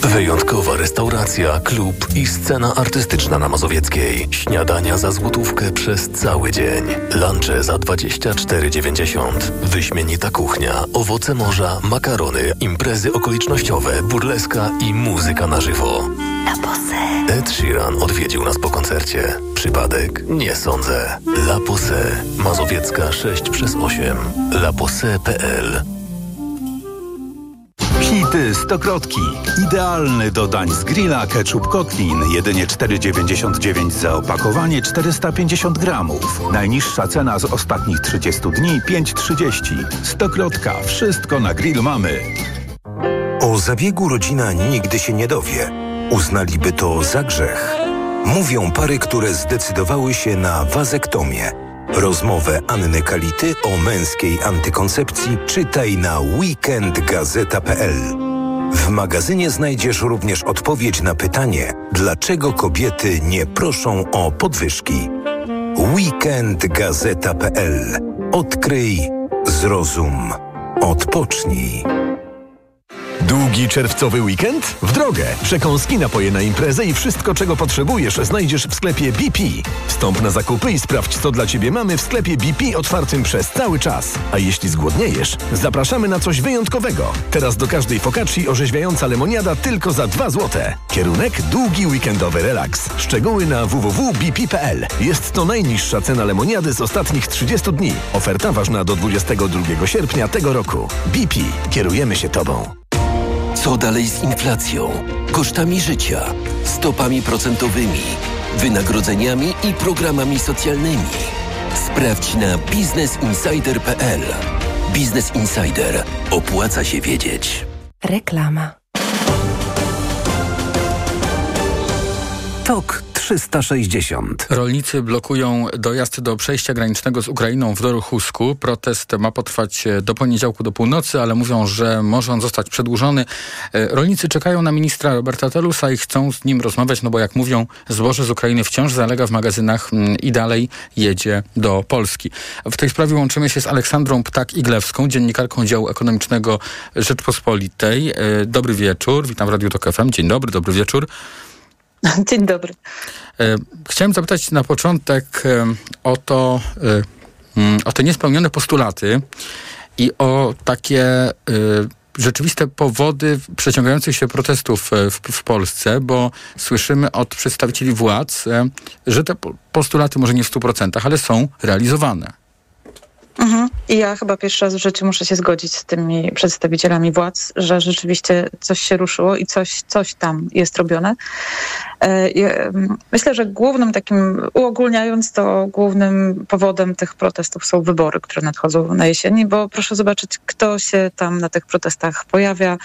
Speaker 18: Wyjątkowa restauracja, klub i scena artystyczna na Mazowieckiej. Śniadania za złotówkę przez cały dzień. Lunche za 24,90. Wyśmienita kuchnia, owoce morza, makarony, imprezy okolicznościowe, burleska i muzyka na żywo. Ed Sheeran odwiedził nas po koncercie. Przypadek? Nie sądzę. La Pose. Mazowiecka 6 przez 8. lapose.pl
Speaker 19: Hity Stokrotki. Idealny do dań z grilla ketchup Kotlin. Jedynie 4,99 za opakowanie 450 gramów. Najniższa cena z ostatnich 30 dni 5,30. Stokrotka. Wszystko na grill mamy.
Speaker 20: O zabiegu rodzina nigdy się nie dowie. Uznaliby to za grzech. Mówią pary, które zdecydowały się na wazektomię. Rozmowę Anny Kality o męskiej antykoncepcji czytaj na weekendgazeta.pl. W magazynie znajdziesz również odpowiedź na pytanie, dlaczego kobiety nie proszą o podwyżki.
Speaker 21: Długi czerwcowy weekend? W drogę! Przekąski, napoje na imprezę i wszystko, czego potrzebujesz, znajdziesz w sklepie BP. Wstąp na zakupy i sprawdź, co dla Ciebie mamy w sklepie BP otwartym przez cały czas. A jeśli zgłodniejesz, zapraszamy na coś wyjątkowego. Teraz do każdej focacci orzeźwiająca lemoniada tylko za 2 złote. Kierunek długi weekendowy relaks. Szczegóły na www.bp.pl. Jest to najniższa cena lemoniady z ostatnich 30 dni. Oferta ważna do 22 sierpnia tego roku. BP. Kierujemy się Tobą.
Speaker 22: Co dalej z inflacją, kosztami życia, stopami procentowymi, wynagrodzeniami i programami socjalnymi? Sprawdź na biznesinsider.pl. Biznes Insider. Opłaca się wiedzieć.
Speaker 17: Reklama.
Speaker 5: Tok 360.
Speaker 1: Rolnicy blokują dojazd do przejścia granicznego z Ukrainą w Doruchusku. Protest ma potrwać do poniedziałku do północy, ale mówią, że może on zostać przedłużony. E, rolnicy czekają na ministra Roberta Telusa i chcą z nim rozmawiać, no bo jak mówią, zboże z Ukrainy wciąż zalega w magazynach mm, i dalej jedzie do Polski. W tej sprawie łączymy się z Aleksandrą Ptak-Iglewską, dziennikarką działu ekonomicznego Rzeczpospolitej. E, dobry wieczór, witam w Radiu Tok FM. Dzień dobry, dobry wieczór.
Speaker 23: Dzień dobry.
Speaker 1: E, chciałem zapytać na początek e, o to, e, mm, o te niespełnione postulaty i o takie rzeczywiste powody przeciągających się protestów w, w, Polsce, bo słyszymy od przedstawicieli władz, że te postulaty może nie w 100%, ale są realizowane.
Speaker 23: Mhm. I ja chyba pierwszy raz w życiu muszę się zgodzić z tymi przedstawicielami władz, że rzeczywiście coś się ruszyło i coś, coś tam jest robione. Myślę, że głównym takim, uogólniając to, głównym powodem tych protestów są wybory, które nadchodzą na jesieni, bo proszę zobaczyć, kto się tam na tych protestach pojawia.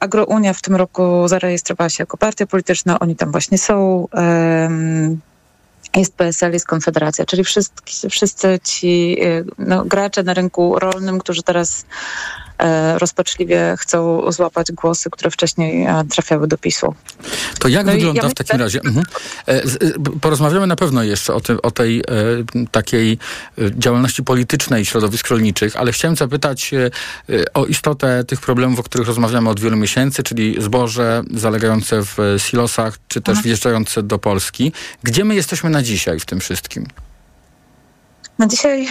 Speaker 23: Agrounia w tym roku zarejestrowała się jako partia polityczna, oni tam właśnie są jest PSL, jest Konfederacja, czyli wszyscy, wszyscy ci no, gracze na rynku rolnym, którzy teraz rozpaczliwie chcą złapać głosy, które wcześniej e, trafiały do PiSu.
Speaker 1: To jak
Speaker 23: No
Speaker 1: wygląda
Speaker 23: ja
Speaker 1: w takim razie? Mhm. E, e, Porozmawiamy na pewno jeszcze o, tym, o tej e, takiej e, działalności politycznej środowisk rolniczych, ale chciałem zapytać e, e, o istotę tych problemów, o których rozmawiamy od wielu miesięcy, czyli zboże zalegające w e, silosach, czy też wjeżdżające do Polski. Gdzie my jesteśmy na dzisiaj w tym wszystkim?
Speaker 23: Na dzisiaj,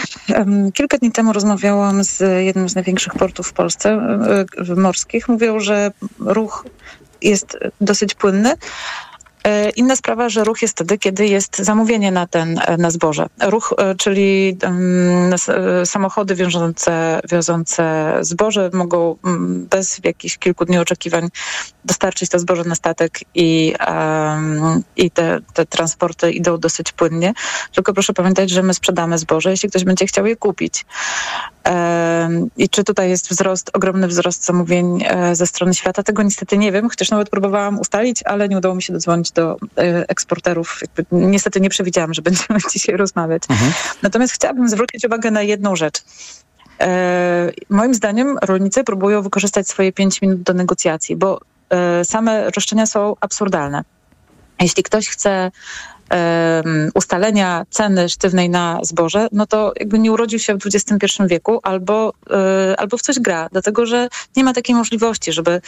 Speaker 23: kilka dni temu rozmawiałam z jednym z największych portów w Polsce, e, morskich. Mówią, że ruch jest dosyć płynny. E, Inna sprawa, że ruch jest wtedy, kiedy jest zamówienie na ten e, na zboże. Ruch, e, czyli e, samochody wiążące, wiozące zboże mogą mm, bez jakichś kilku dni oczekiwań dostarczyć to zboże na statek i, em, i te, te transporty idą dosyć płynnie. Tylko proszę pamiętać, że my sprzedamy zboże, jeśli ktoś będzie chciał je kupić. Em, I czy tutaj jest wzrost, ogromny wzrost zamówień ze strony świata? Tego niestety nie wiem, chociaż nawet próbowałam ustalić, ale nie udało mi się dodzwonić do e, eksporterów. Niestety nie przewidziałam, że będziemy dzisiaj rozmawiać. Natomiast chciałabym zwrócić uwagę na jedną rzecz. E, moim zdaniem rolnicy próbują wykorzystać swoje 5 minut do negocjacji, bo e, same roszczenia są absurdalne. Jeśli ktoś chce ustalenia ceny sztywnej na zboże, no to jakby nie urodził się w XXI wieku albo, e, albo w coś gra, dlatego że nie ma takiej możliwości, żeby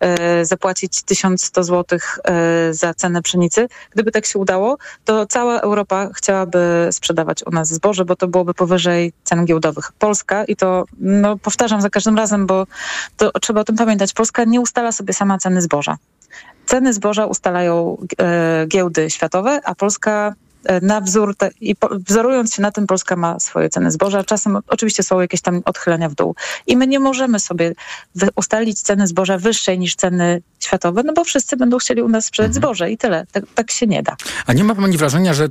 Speaker 23: e, zapłacić 1100 zł e, za cenę pszenicy. Gdyby tak się udało, to cała Europa chciałaby sprzedawać u nas zboże, bo to byłoby powyżej cen giełdowych. Polska, i to no, powtarzam za każdym razem, bo to trzeba o tym pamiętać, Polska nie ustala sobie sama ceny zboża. Ceny zboża ustalają e, giełdy światowe, a Polska na wzór te, i po, wzorując się na tym, Polska ma swoje ceny zboża. Czasem oczywiście są jakieś tam odchylenia w dół. I my nie możemy sobie ustalić ceny zboża wyższej niż ceny światowe, no bo wszyscy będą chcieli u nas sprzedać zboże i tyle. Tak, tak się nie da.
Speaker 1: A nie ma pani wrażenia, że e,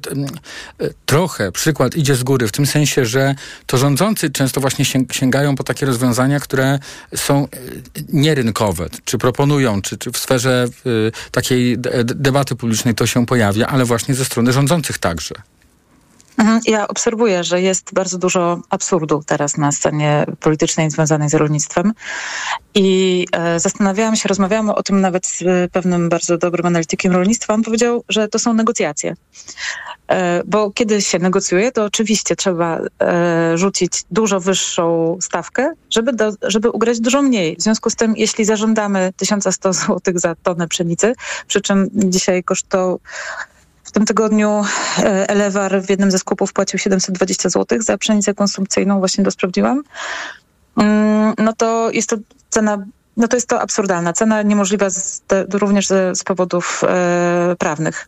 Speaker 1: trochę przykład idzie z góry, w tym sensie, że to rządzący często właśnie sięg, sięgają po takie rozwiązania, które są e, nierynkowe, czy proponują, czy, czy w sferze e, takiej de, debaty publicznej to się pojawia, ale właśnie ze strony rządzących także.
Speaker 23: Mhm, Ja obserwuję, że jest bardzo dużo absurdu teraz na scenie politycznej związanej z rolnictwem i e, zastanawiałam się, rozmawiałam o tym nawet z e, pewnym bardzo dobrym analitykiem rolnictwa. On powiedział, że to są negocjacje. E, bo kiedy się negocjuje, to oczywiście trzeba rzucić dużo wyższą stawkę, żeby, do, żeby ugrać dużo mniej. W związku z tym, jeśli zażądamy 1100 zł za tonę pszenicy, przy czym dzisiaj kosztował w tym tygodniu e, Elewar w jednym ze skupów płacił 720 zł za pszenicę konsumpcyjną, właśnie to sprawdziłam. Mm, No to jest to cena, no to jest to absurdalna cena, niemożliwa z, również z, z powodów e, prawnych.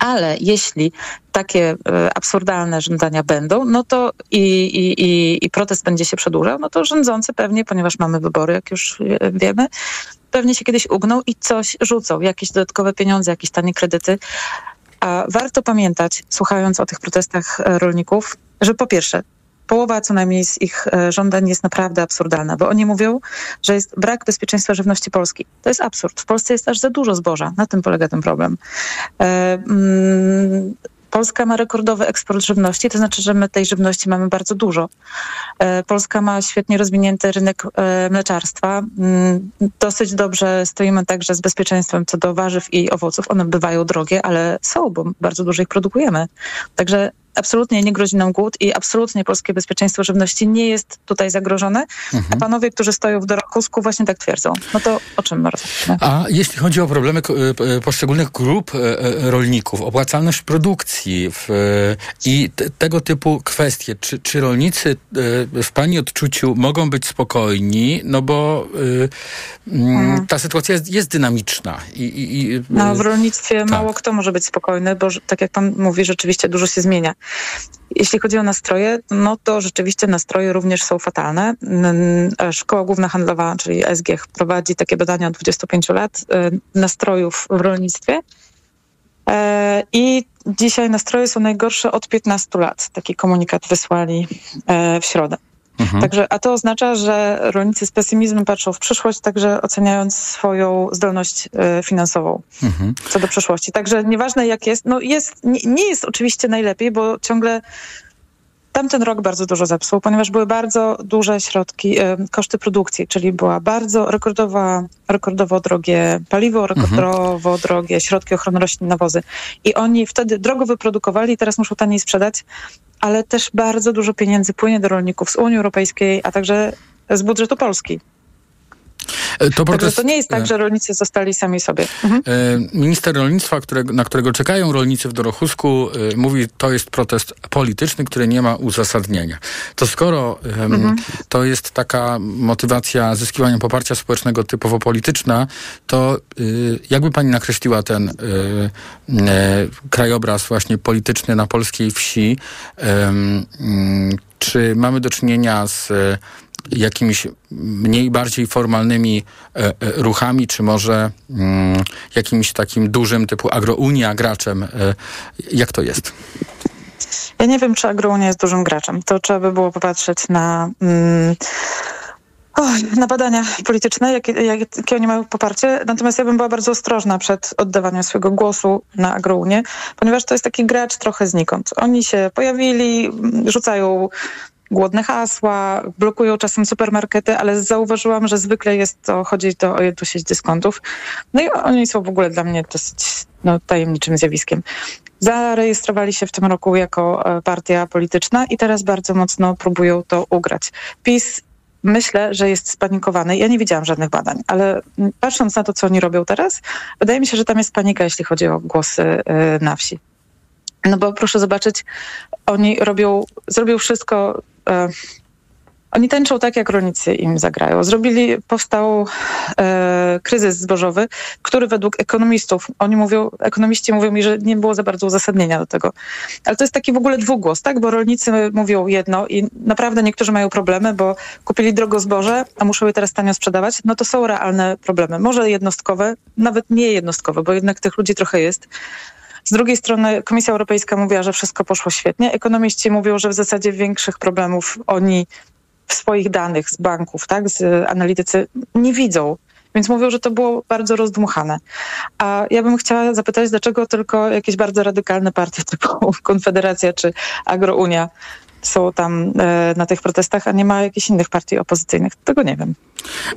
Speaker 23: Ale jeśli takie e, absurdalne żądania będą, no to i, i, i, i protest będzie się przedłużał, no to rządzący pewnie, ponieważ mamy wybory, jak już e, wiemy, pewnie się kiedyś ugną i coś rzucą, jakieś dodatkowe pieniądze, jakieś tanie kredyty. A warto pamiętać, słuchając o tych protestach e, rolników, że po pierwsze, połowa co najmniej z ich e, żądań jest naprawdę absurdalna, bo oni mówią, że jest brak bezpieczeństwa żywności Polski. To jest absurd. W Polsce jest aż za dużo zboża. Na tym polega ten problem. Polska ma rekordowy eksport żywności, to znaczy, że my tej żywności mamy bardzo dużo. E, Polska ma świetnie rozwinięty rynek e, mleczarstwa. Mm, Dosyć dobrze stoimy także z bezpieczeństwem co do warzyw i owoców. One bywają drogie, ale są, bo bardzo dużo ich produkujemy. Także absolutnie nie grozi nam głód i absolutnie polskie bezpieczeństwo żywności nie jest tutaj zagrożone. A panowie, którzy stoją w Dorachusku właśnie tak twierdzą. No to o czym rozmawiamy?
Speaker 1: A jeśli chodzi o problemy e, e, poszczególnych grup e, rolników, opłacalność produkcji w, i te, tego typu kwestie, czy, czy rolnicy w Pani odczuciu mogą być spokojni, no bo e, mm, ta sytuacja jest, jest dynamiczna. I, i, i,
Speaker 23: No, w rolnictwie mało kto może być spokojny, bo tak jak pan mówi, rzeczywiście dużo się zmienia. Jeśli chodzi o nastroje, no to rzeczywiście nastroje również są fatalne. E, Szkoła Główna Handlowa, czyli SGH, prowadzi takie badania od 25 lat e, nastrojów w rolnictwie. E, I dzisiaj nastroje są najgorsze od 15 lat. Taki komunikat wysłali w środę. Także, a to oznacza, że rolnicy z pesymizmem patrzą w przyszłość, także oceniając swoją zdolność e, finansową
Speaker 1: Mhm.
Speaker 23: co do przyszłości. Także nieważne jak jest, no jest, nie, nie jest oczywiście najlepiej, bo ciągle tamten rok bardzo dużo zepsuł, ponieważ były bardzo duże środki, e, koszty produkcji, czyli była bardzo rekordowa, rekordowo drogie paliwo, rekordowo drogie środki ochrony roślin, nawozy. I oni wtedy drogo wyprodukowali, teraz muszą taniej sprzedać, ale też bardzo dużo pieniędzy płynie do rolników z Unii Europejskiej, a także z budżetu Polski.
Speaker 1: E, To
Speaker 23: Także
Speaker 1: protest,
Speaker 23: to nie jest tak,
Speaker 1: e,
Speaker 23: że rolnicy zostali sami sobie. Mhm.
Speaker 1: E, Minister rolnictwa, którego, na którego czekają rolnicy w Dorochusku, mówi, to jest protest polityczny, który nie ma uzasadnienia. To skoro
Speaker 23: Mhm.
Speaker 1: to jest taka motywacja zyskiwania poparcia społecznego typowo polityczna, to y, jakby pani nakreśliła ten y, krajobraz właśnie polityczny na polskiej wsi? Mm, czy mamy do czynienia z jakimiś mniej bardziej formalnymi e, e, ruchami, czy może mm, jakimś takim dużym typu agrounia graczem? E, jak to jest?
Speaker 23: Ja nie wiem, czy Agrounia jest dużym graczem. To trzeba by było popatrzeć na, mm, na badania polityczne, jakie, jakie oni mają poparcie. Natomiast ja bym była bardzo ostrożna przed oddawaniem swojego głosu na Agrounię, ponieważ to jest taki gracz trochę znikąd. Oni się pojawili, rzucają głodne hasła, blokują czasem supermarkety, ale zauważyłam, że zwykle jest to, chodzi to o jedną sieć dyskontów. No i oni są w ogóle dla mnie dosyć no, tajemniczym zjawiskiem. Zarejestrowali się w tym roku jako e, partia polityczna i teraz bardzo mocno próbują to ugrać. PiS myślę, że jest spanikowany. Ja nie widziałam żadnych badań, ale patrząc na to, co oni robią teraz, wydaje mi się, że tam jest panika, jeśli chodzi o głosy e, na wsi. No bo proszę zobaczyć, oni robią, zrobią wszystko. E, oni tańczą tak, jak rolnicy im zagrają. Zrobili, powstał e, kryzys zbożowy, który według ekonomistów, oni mówią, ekonomiści mówią mi, że nie było za bardzo uzasadnienia do tego. Ale to jest taki w ogóle dwugłos, tak? Bo rolnicy mówią jedno i naprawdę niektórzy mają problemy, bo kupili drogo zboże, a muszą je teraz tanio sprzedawać. No to są realne problemy. Może jednostkowe, nawet nie jednostkowe, bo jednak tych ludzi trochę jest. Z drugiej strony Komisja Europejska mówiła, że wszystko poszło świetnie. Ekonomiści mówią, że w zasadzie większych problemów oni w swoich danych z banków, tak, z analitycy nie widzą. Więc mówią, że to było bardzo rozdmuchane. A ja bym chciała zapytać, dlaczego tylko jakieś bardzo radykalne partie typu Konfederacja czy Agrounia są tam e, na tych protestach, a nie ma jakichś innych partii opozycyjnych. Tego nie wiem.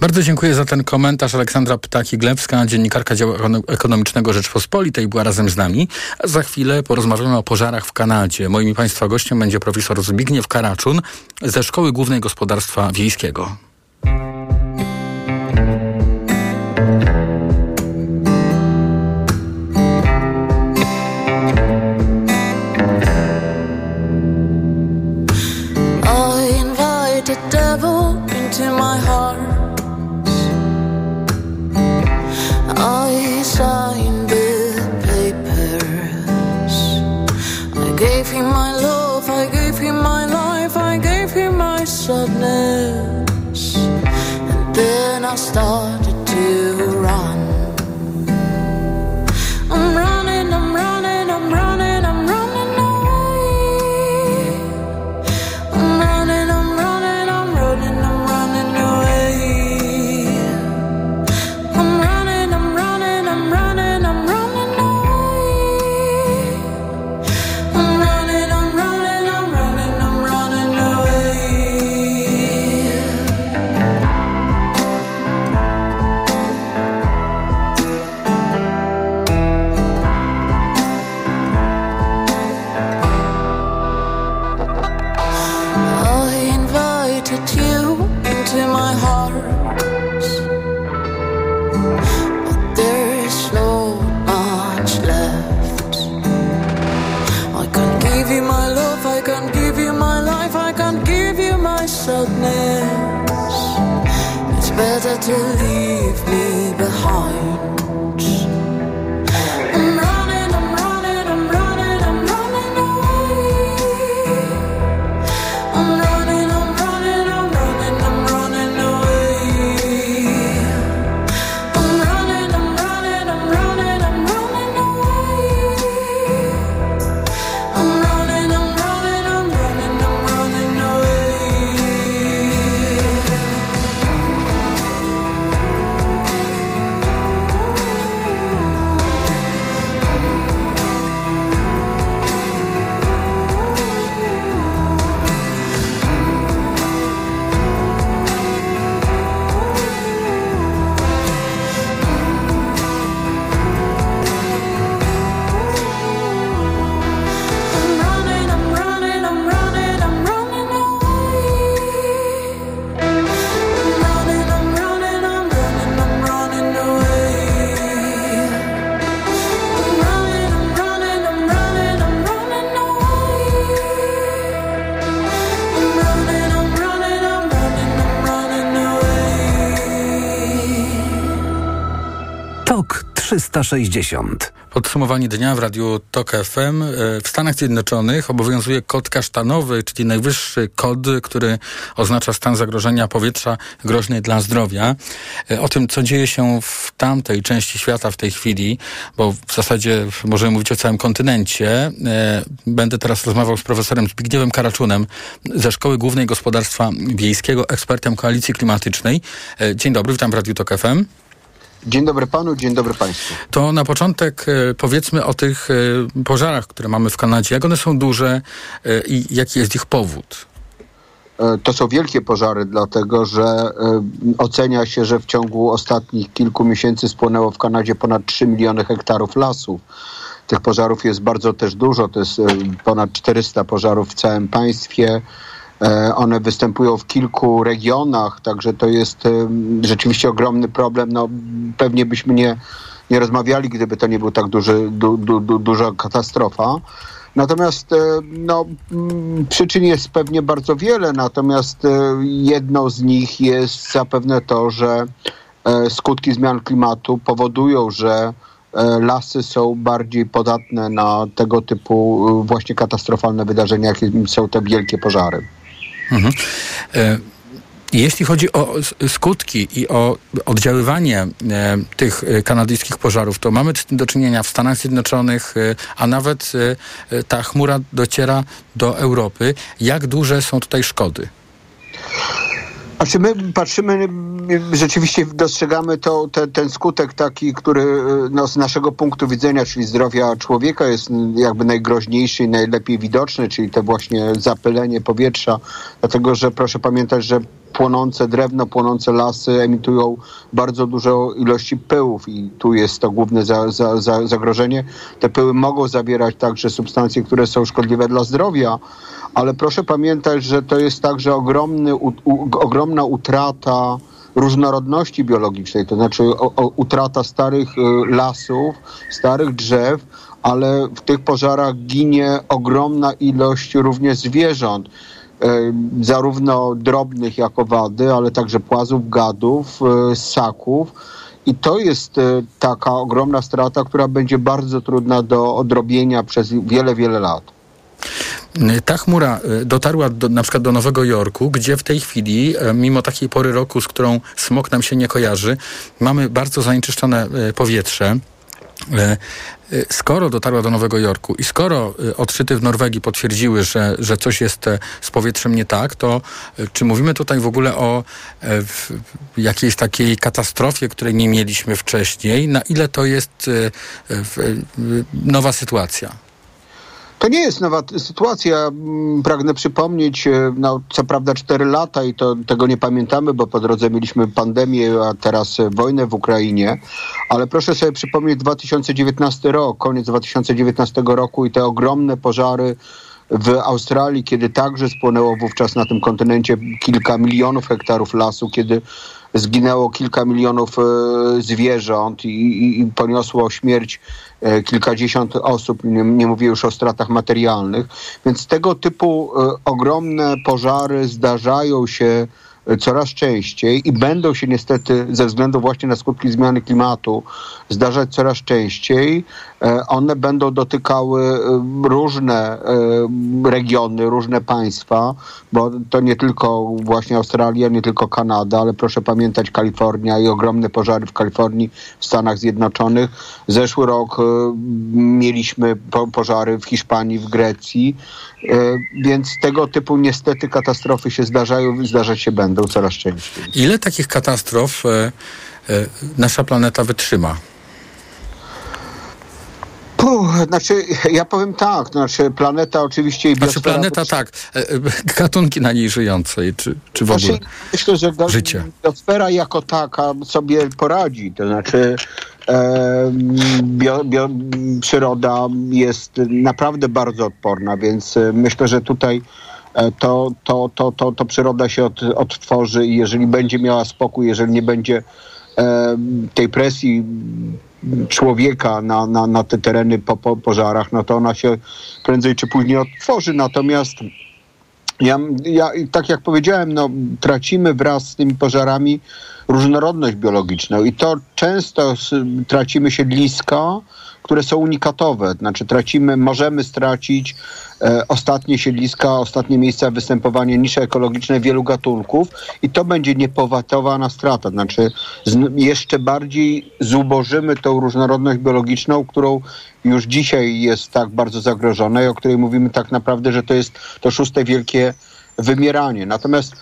Speaker 1: Bardzo dziękuję za ten komentarz. Aleksandra Ptaki-Glewska, dziennikarka działu ekono- ekonomicznego Rzeczpospolitej, była razem z nami. Za chwilę porozmawiamy o pożarach w Kanadzie. Moim Państwa gościem będzie profesor Zbigniew Karaczun ze Szkoły Głównej Gospodarstwa Wiejskiego.
Speaker 14: Heart. To.
Speaker 5: 360.
Speaker 1: Podsumowanie dnia w Radiu TOK FM. E, W Stanach Zjednoczonych obowiązuje kod kasztanowy, czyli najwyższy kod, który oznacza stan zagrożenia powietrza groźny dla zdrowia. E, O tym, co dzieje się w tamtej części świata w tej chwili, bo w zasadzie możemy mówić o całym kontynencie, e, będę teraz rozmawiał z profesorem Zbigniewem Karaczunem ze Szkoły Głównej Gospodarstwa Wiejskiego, ekspertem Koalicji Klimatycznej. Dzień dobry, witam w Radiu TOK FM.
Speaker 24: Dzień dobry panu, dzień dobry państwu.
Speaker 1: To na początek e, powiedzmy o tych e, pożarach, które mamy w Kanadzie. Jak one są duże e, i jaki jest ich powód?
Speaker 24: To są wielkie pożary, dlatego że ocenia się, że w ciągu ostatnich kilku miesięcy spłonęło w Kanadzie ponad 3 miliony hektarów lasów. Tych pożarów jest bardzo też dużo, to jest ponad 400 pożarów w całym państwie. E, One występują w kilku regionach, także to jest e, rzeczywiście ogromny problem. No, pewnie byśmy nie, nie rozmawiali, gdyby to nie był tak duży, du, du, du, duża katastrofa. Natomiast e, no, mm, przyczyn jest pewnie bardzo wiele, natomiast jedną z nich jest zapewne to, że skutki zmian klimatu powodują, że lasy są bardziej podatne na tego typu właśnie katastrofalne wydarzenia, jakim są te wielkie pożary.
Speaker 1: Mhm. E, Jeśli chodzi o skutki i o oddziaływanie e, tych e, kanadyjskich pożarów, to mamy z tym do czynienia w Stanach Zjednoczonych, a nawet ta chmura dociera do Europy. Jak duże są tutaj szkody?
Speaker 24: Znaczy my patrzymy, rzeczywiście dostrzegamy to, te, ten skutek taki, który no, z naszego punktu widzenia, czyli zdrowia człowieka jest jakby najgroźniejszy i najlepiej widoczny, czyli to właśnie zapylenie powietrza, dlatego że proszę pamiętać, że płonące drewno, płonące lasy emitują bardzo duże ilości pyłów i tu jest to główne za, za, za zagrożenie. Te pyły mogą zawierać także substancje, które są szkodliwe dla zdrowia, ale proszę pamiętać, że to jest także ogromny, u, u, ogromna utrata różnorodności biologicznej, to znaczy o, o, utrata starych y, lasów, starych drzew, ale w tych pożarach ginie ogromna ilość również zwierząt y, zarówno drobnych jak owady, ale także płazów, gadów, y, ssaków. I to jest taka ogromna strata, która będzie bardzo trudna do odrobienia przez wiele, wiele lat.
Speaker 1: Ta chmura y, dotarła do, na przykład do Nowego Jorku, gdzie w tej chwili, y, mimo takiej pory roku, z którą smog nam się nie kojarzy, mamy bardzo zanieczyszczone y, powietrze. Skoro dotarła do Nowego Jorku i skoro odczyty w Norwegii potwierdziły, że, że coś jest z powietrzem nie tak, to czy mówimy tutaj w ogóle o jakiejś takiej katastrofie, której nie mieliśmy wcześniej? Na ile to jest nowa sytuacja?
Speaker 24: To nie jest nowa sytuacja. Mm, pragnę przypomnieć, e, no, co prawda 4 lata i to, tego nie pamiętamy, bo po drodze mieliśmy pandemię, a teraz wojnę w Ukrainie, ale proszę sobie przypomnieć 2019 rok, koniec 2019 roku i te ogromne pożary w Australii, kiedy także spłonęło wówczas na tym kontynencie kilka milionów hektarów lasu, kiedy zginęło kilka milionów e, zwierząt i, i, i poniosło śmierć e, kilkadziesiąt osób, nie, nie mówię już o stratach materialnych. Więc tego typu e, ogromne pożary zdarzają się coraz częściej i będą się niestety ze względu właśnie na skutki zmiany klimatu zdarzać coraz częściej. E, one będą dotykały e, różne e, regiony, różne państwa, bo to nie tylko właśnie Australia, nie tylko Kanada, ale proszę pamiętać Kalifornia i ogromne pożary w Kalifornii, w Stanach Zjednoczonych. Zeszły rok mieliśmy pożary w Hiszpanii, w Grecji, więc tego typu niestety katastrofy się zdarzają, zdarzać się będą coraz częściej.
Speaker 1: Ile takich katastrof nasza planeta wytrzyma?
Speaker 24: Puh, znaczy, ja powiem tak, znaczy planeta oczywiście i
Speaker 1: Znaczy planeta tak, e, e, gatunki na niej żyjące, czy, czy w ogóle
Speaker 24: znaczy, Myślę, że
Speaker 1: życie.
Speaker 24: biosfera jako taka sobie poradzi, to znaczy e, bio, bio, przyroda jest naprawdę bardzo odporna, więc e, myślę, że tutaj to, to, to, to, to przyroda się od, odtworzy i jeżeli będzie miała spokój, jeżeli nie będzie tej presji człowieka na, na, na te tereny po, po pożarach, no to ona się prędzej czy później odtworzy. Natomiast ja, ja, tak jak powiedziałem, no, tracimy wraz z tymi pożarami różnorodność biologiczną i to często tracimy siedliska, które są unikatowe. Znaczy tracimy, możemy stracić e, ostatnie siedliska, ostatnie miejsca występowania nisze ekologiczne wielu gatunków i to będzie niepowatowana strata. Znaczy z, jeszcze bardziej zubożymy tą różnorodność biologiczną, którą już dzisiaj jest tak bardzo zagrożona i o której mówimy tak naprawdę, że to jest to szóste wielkie wymieranie. Natomiast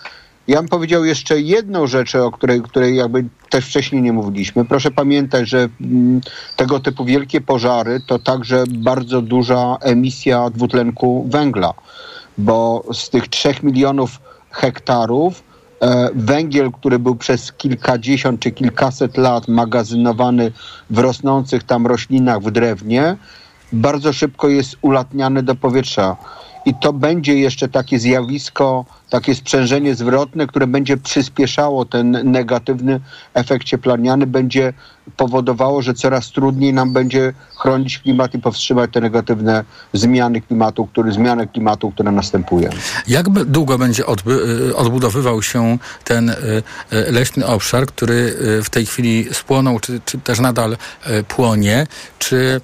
Speaker 24: ja bym powiedział jeszcze jedną rzecz, o której, której jakby też wcześniej nie mówiliśmy. Proszę pamiętać, że mm, tego typu wielkie pożary to także bardzo duża emisja dwutlenku węgla, bo z tych trzech milionów hektarów e, węgiel, który był przez kilkadziesiąt czy kilkaset lat magazynowany w rosnących tam roślinach w drewnie, bardzo szybko jest ulatniany do powietrza. I to będzie jeszcze takie zjawisko, takie sprzężenie zwrotne, które będzie przyspieszało ten negatywny efekt cieplarniany, będzie powodowało, że coraz trudniej nam będzie chronić klimat i powstrzymać te negatywne zmiany klimatu, które, zmiany klimatu, które następują.
Speaker 1: Jak długo będzie odby- odbudowywał się ten y, y, leśny obszar, który y, w tej chwili spłonął, czy, czy też nadal płonie? Czy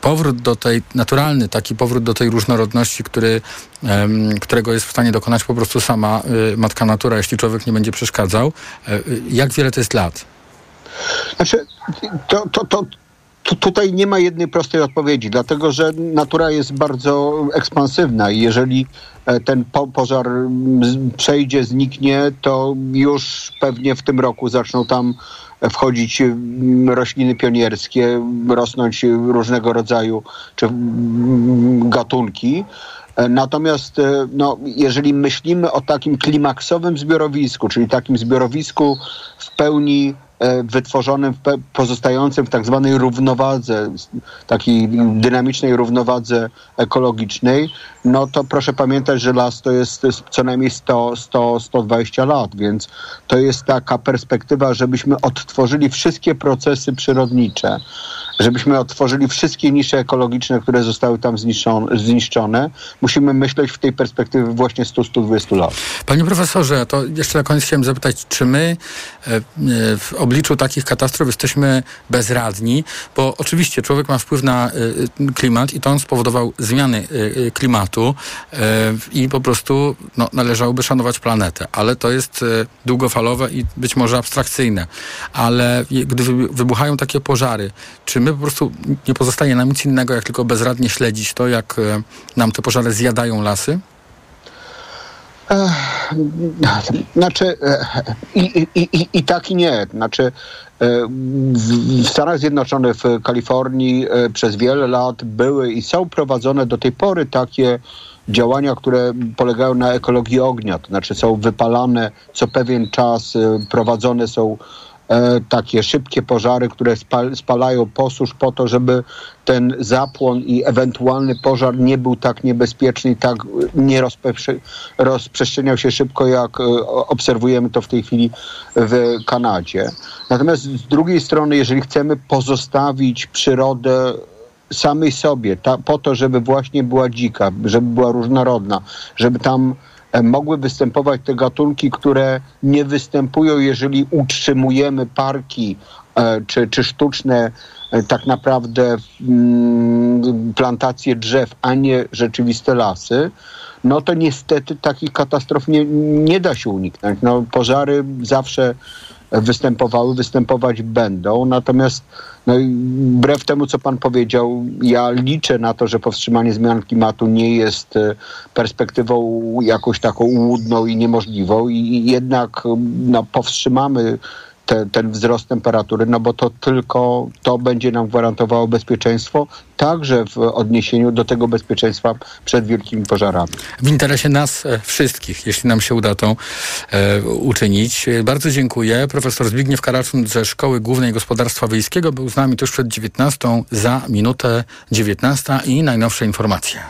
Speaker 1: powrót do tej, naturalny taki powrót do tej różnorodności, który, którego jest w stanie dokonać po prostu sama y, matka natura, jeśli człowiek nie będzie przeszkadzał. E, y, jak wiele to jest lat?
Speaker 24: Znaczy, to, to, to, tutaj nie ma jednej prostej odpowiedzi, dlatego że natura jest bardzo ekspansywna i jeżeli ten po, pożar przejdzie, zniknie, to już pewnie w tym roku zaczną tam wchodzić rośliny pionierskie, rosnąć różnego rodzaju czy gatunki. E, Natomiast e, no, jeżeli myślimy o takim klimaksowym zbiorowisku, czyli takim zbiorowisku w pełni e, wytworzonym, w pe- pozostającym w tak zwanej równowadze, takiej dynamicznej równowadze ekologicznej, no to proszę pamiętać, że las to jest co najmniej 100, 100, 120 lat, więc to jest taka perspektywa, żebyśmy odtworzyli wszystkie procesy przyrodnicze, żebyśmy otworzyli wszystkie nisze ekologiczne, które zostały tam zniszczone. Musimy myśleć w tej perspektywie właśnie 100-120 lat.
Speaker 1: Panie profesorze, to jeszcze na koniec chciałem zapytać, czy my e, e, w obliczu takich katastrof jesteśmy bezradni? Bo oczywiście człowiek ma wpływ na e, klimat i to on spowodował zmiany klimatu i po prostu no, należałoby szanować planetę, ale to jest długofalowe i być może abstrakcyjne. Ale gdy wy- wybuchają takie pożary, czy my po prostu nie pozostaje nam nic innego, jak tylko bezradnie śledzić to, jak e, nam te pożary zjadają lasy?
Speaker 24: Znaczy e, i, i, i, i tak i nie. Znaczy e, w, Stanach Zjednoczonych, w Kalifornii przez wiele lat były i są prowadzone do tej pory takie działania, które polegają na ekologii ognia, to znaczy są wypalane co pewien czas, prowadzone są takie szybkie pożary, które spal, spalają posusz po to, żeby ten zapłon i ewentualny pożar nie był tak niebezpieczny i tak e, nie rozprzestrzeniał się szybko, jak e, obserwujemy to w tej chwili w Kanadzie. Natomiast z drugiej strony, jeżeli chcemy pozostawić przyrodę samej sobie, ta, po to, żeby właśnie była dzika, żeby była różnorodna, żeby tam e, mogły występować te gatunki, które nie występują, jeżeli utrzymujemy parki e, czy, czy sztuczne e, tak naprawdę mm, plantacje drzew, a nie rzeczywiste lasy, no to niestety takich katastrof nie, nie da się uniknąć. No, pożary zawsze występowały, występować będą. Natomiast no, wbrew temu, co pan powiedział, ja liczę na to, że powstrzymanie zmian klimatu nie jest e, perspektywą jakąś taką ułudną i niemożliwą i jednak no, powstrzymamy te, ten wzrost temperatury, no bo to tylko to będzie nam gwarantowało bezpieczeństwo, także w odniesieniu do tego bezpieczeństwa przed wielkimi pożarami.
Speaker 1: w interesie nas e, wszystkich, jeśli nam się uda to e, uczynić. Bardzo dziękuję. Profesor Zbigniew Karaczun ze Szkoły Głównej Gospodarstwa Wiejskiego był z nami tuż przed 19, za minutę 19 i najnowsze informacje.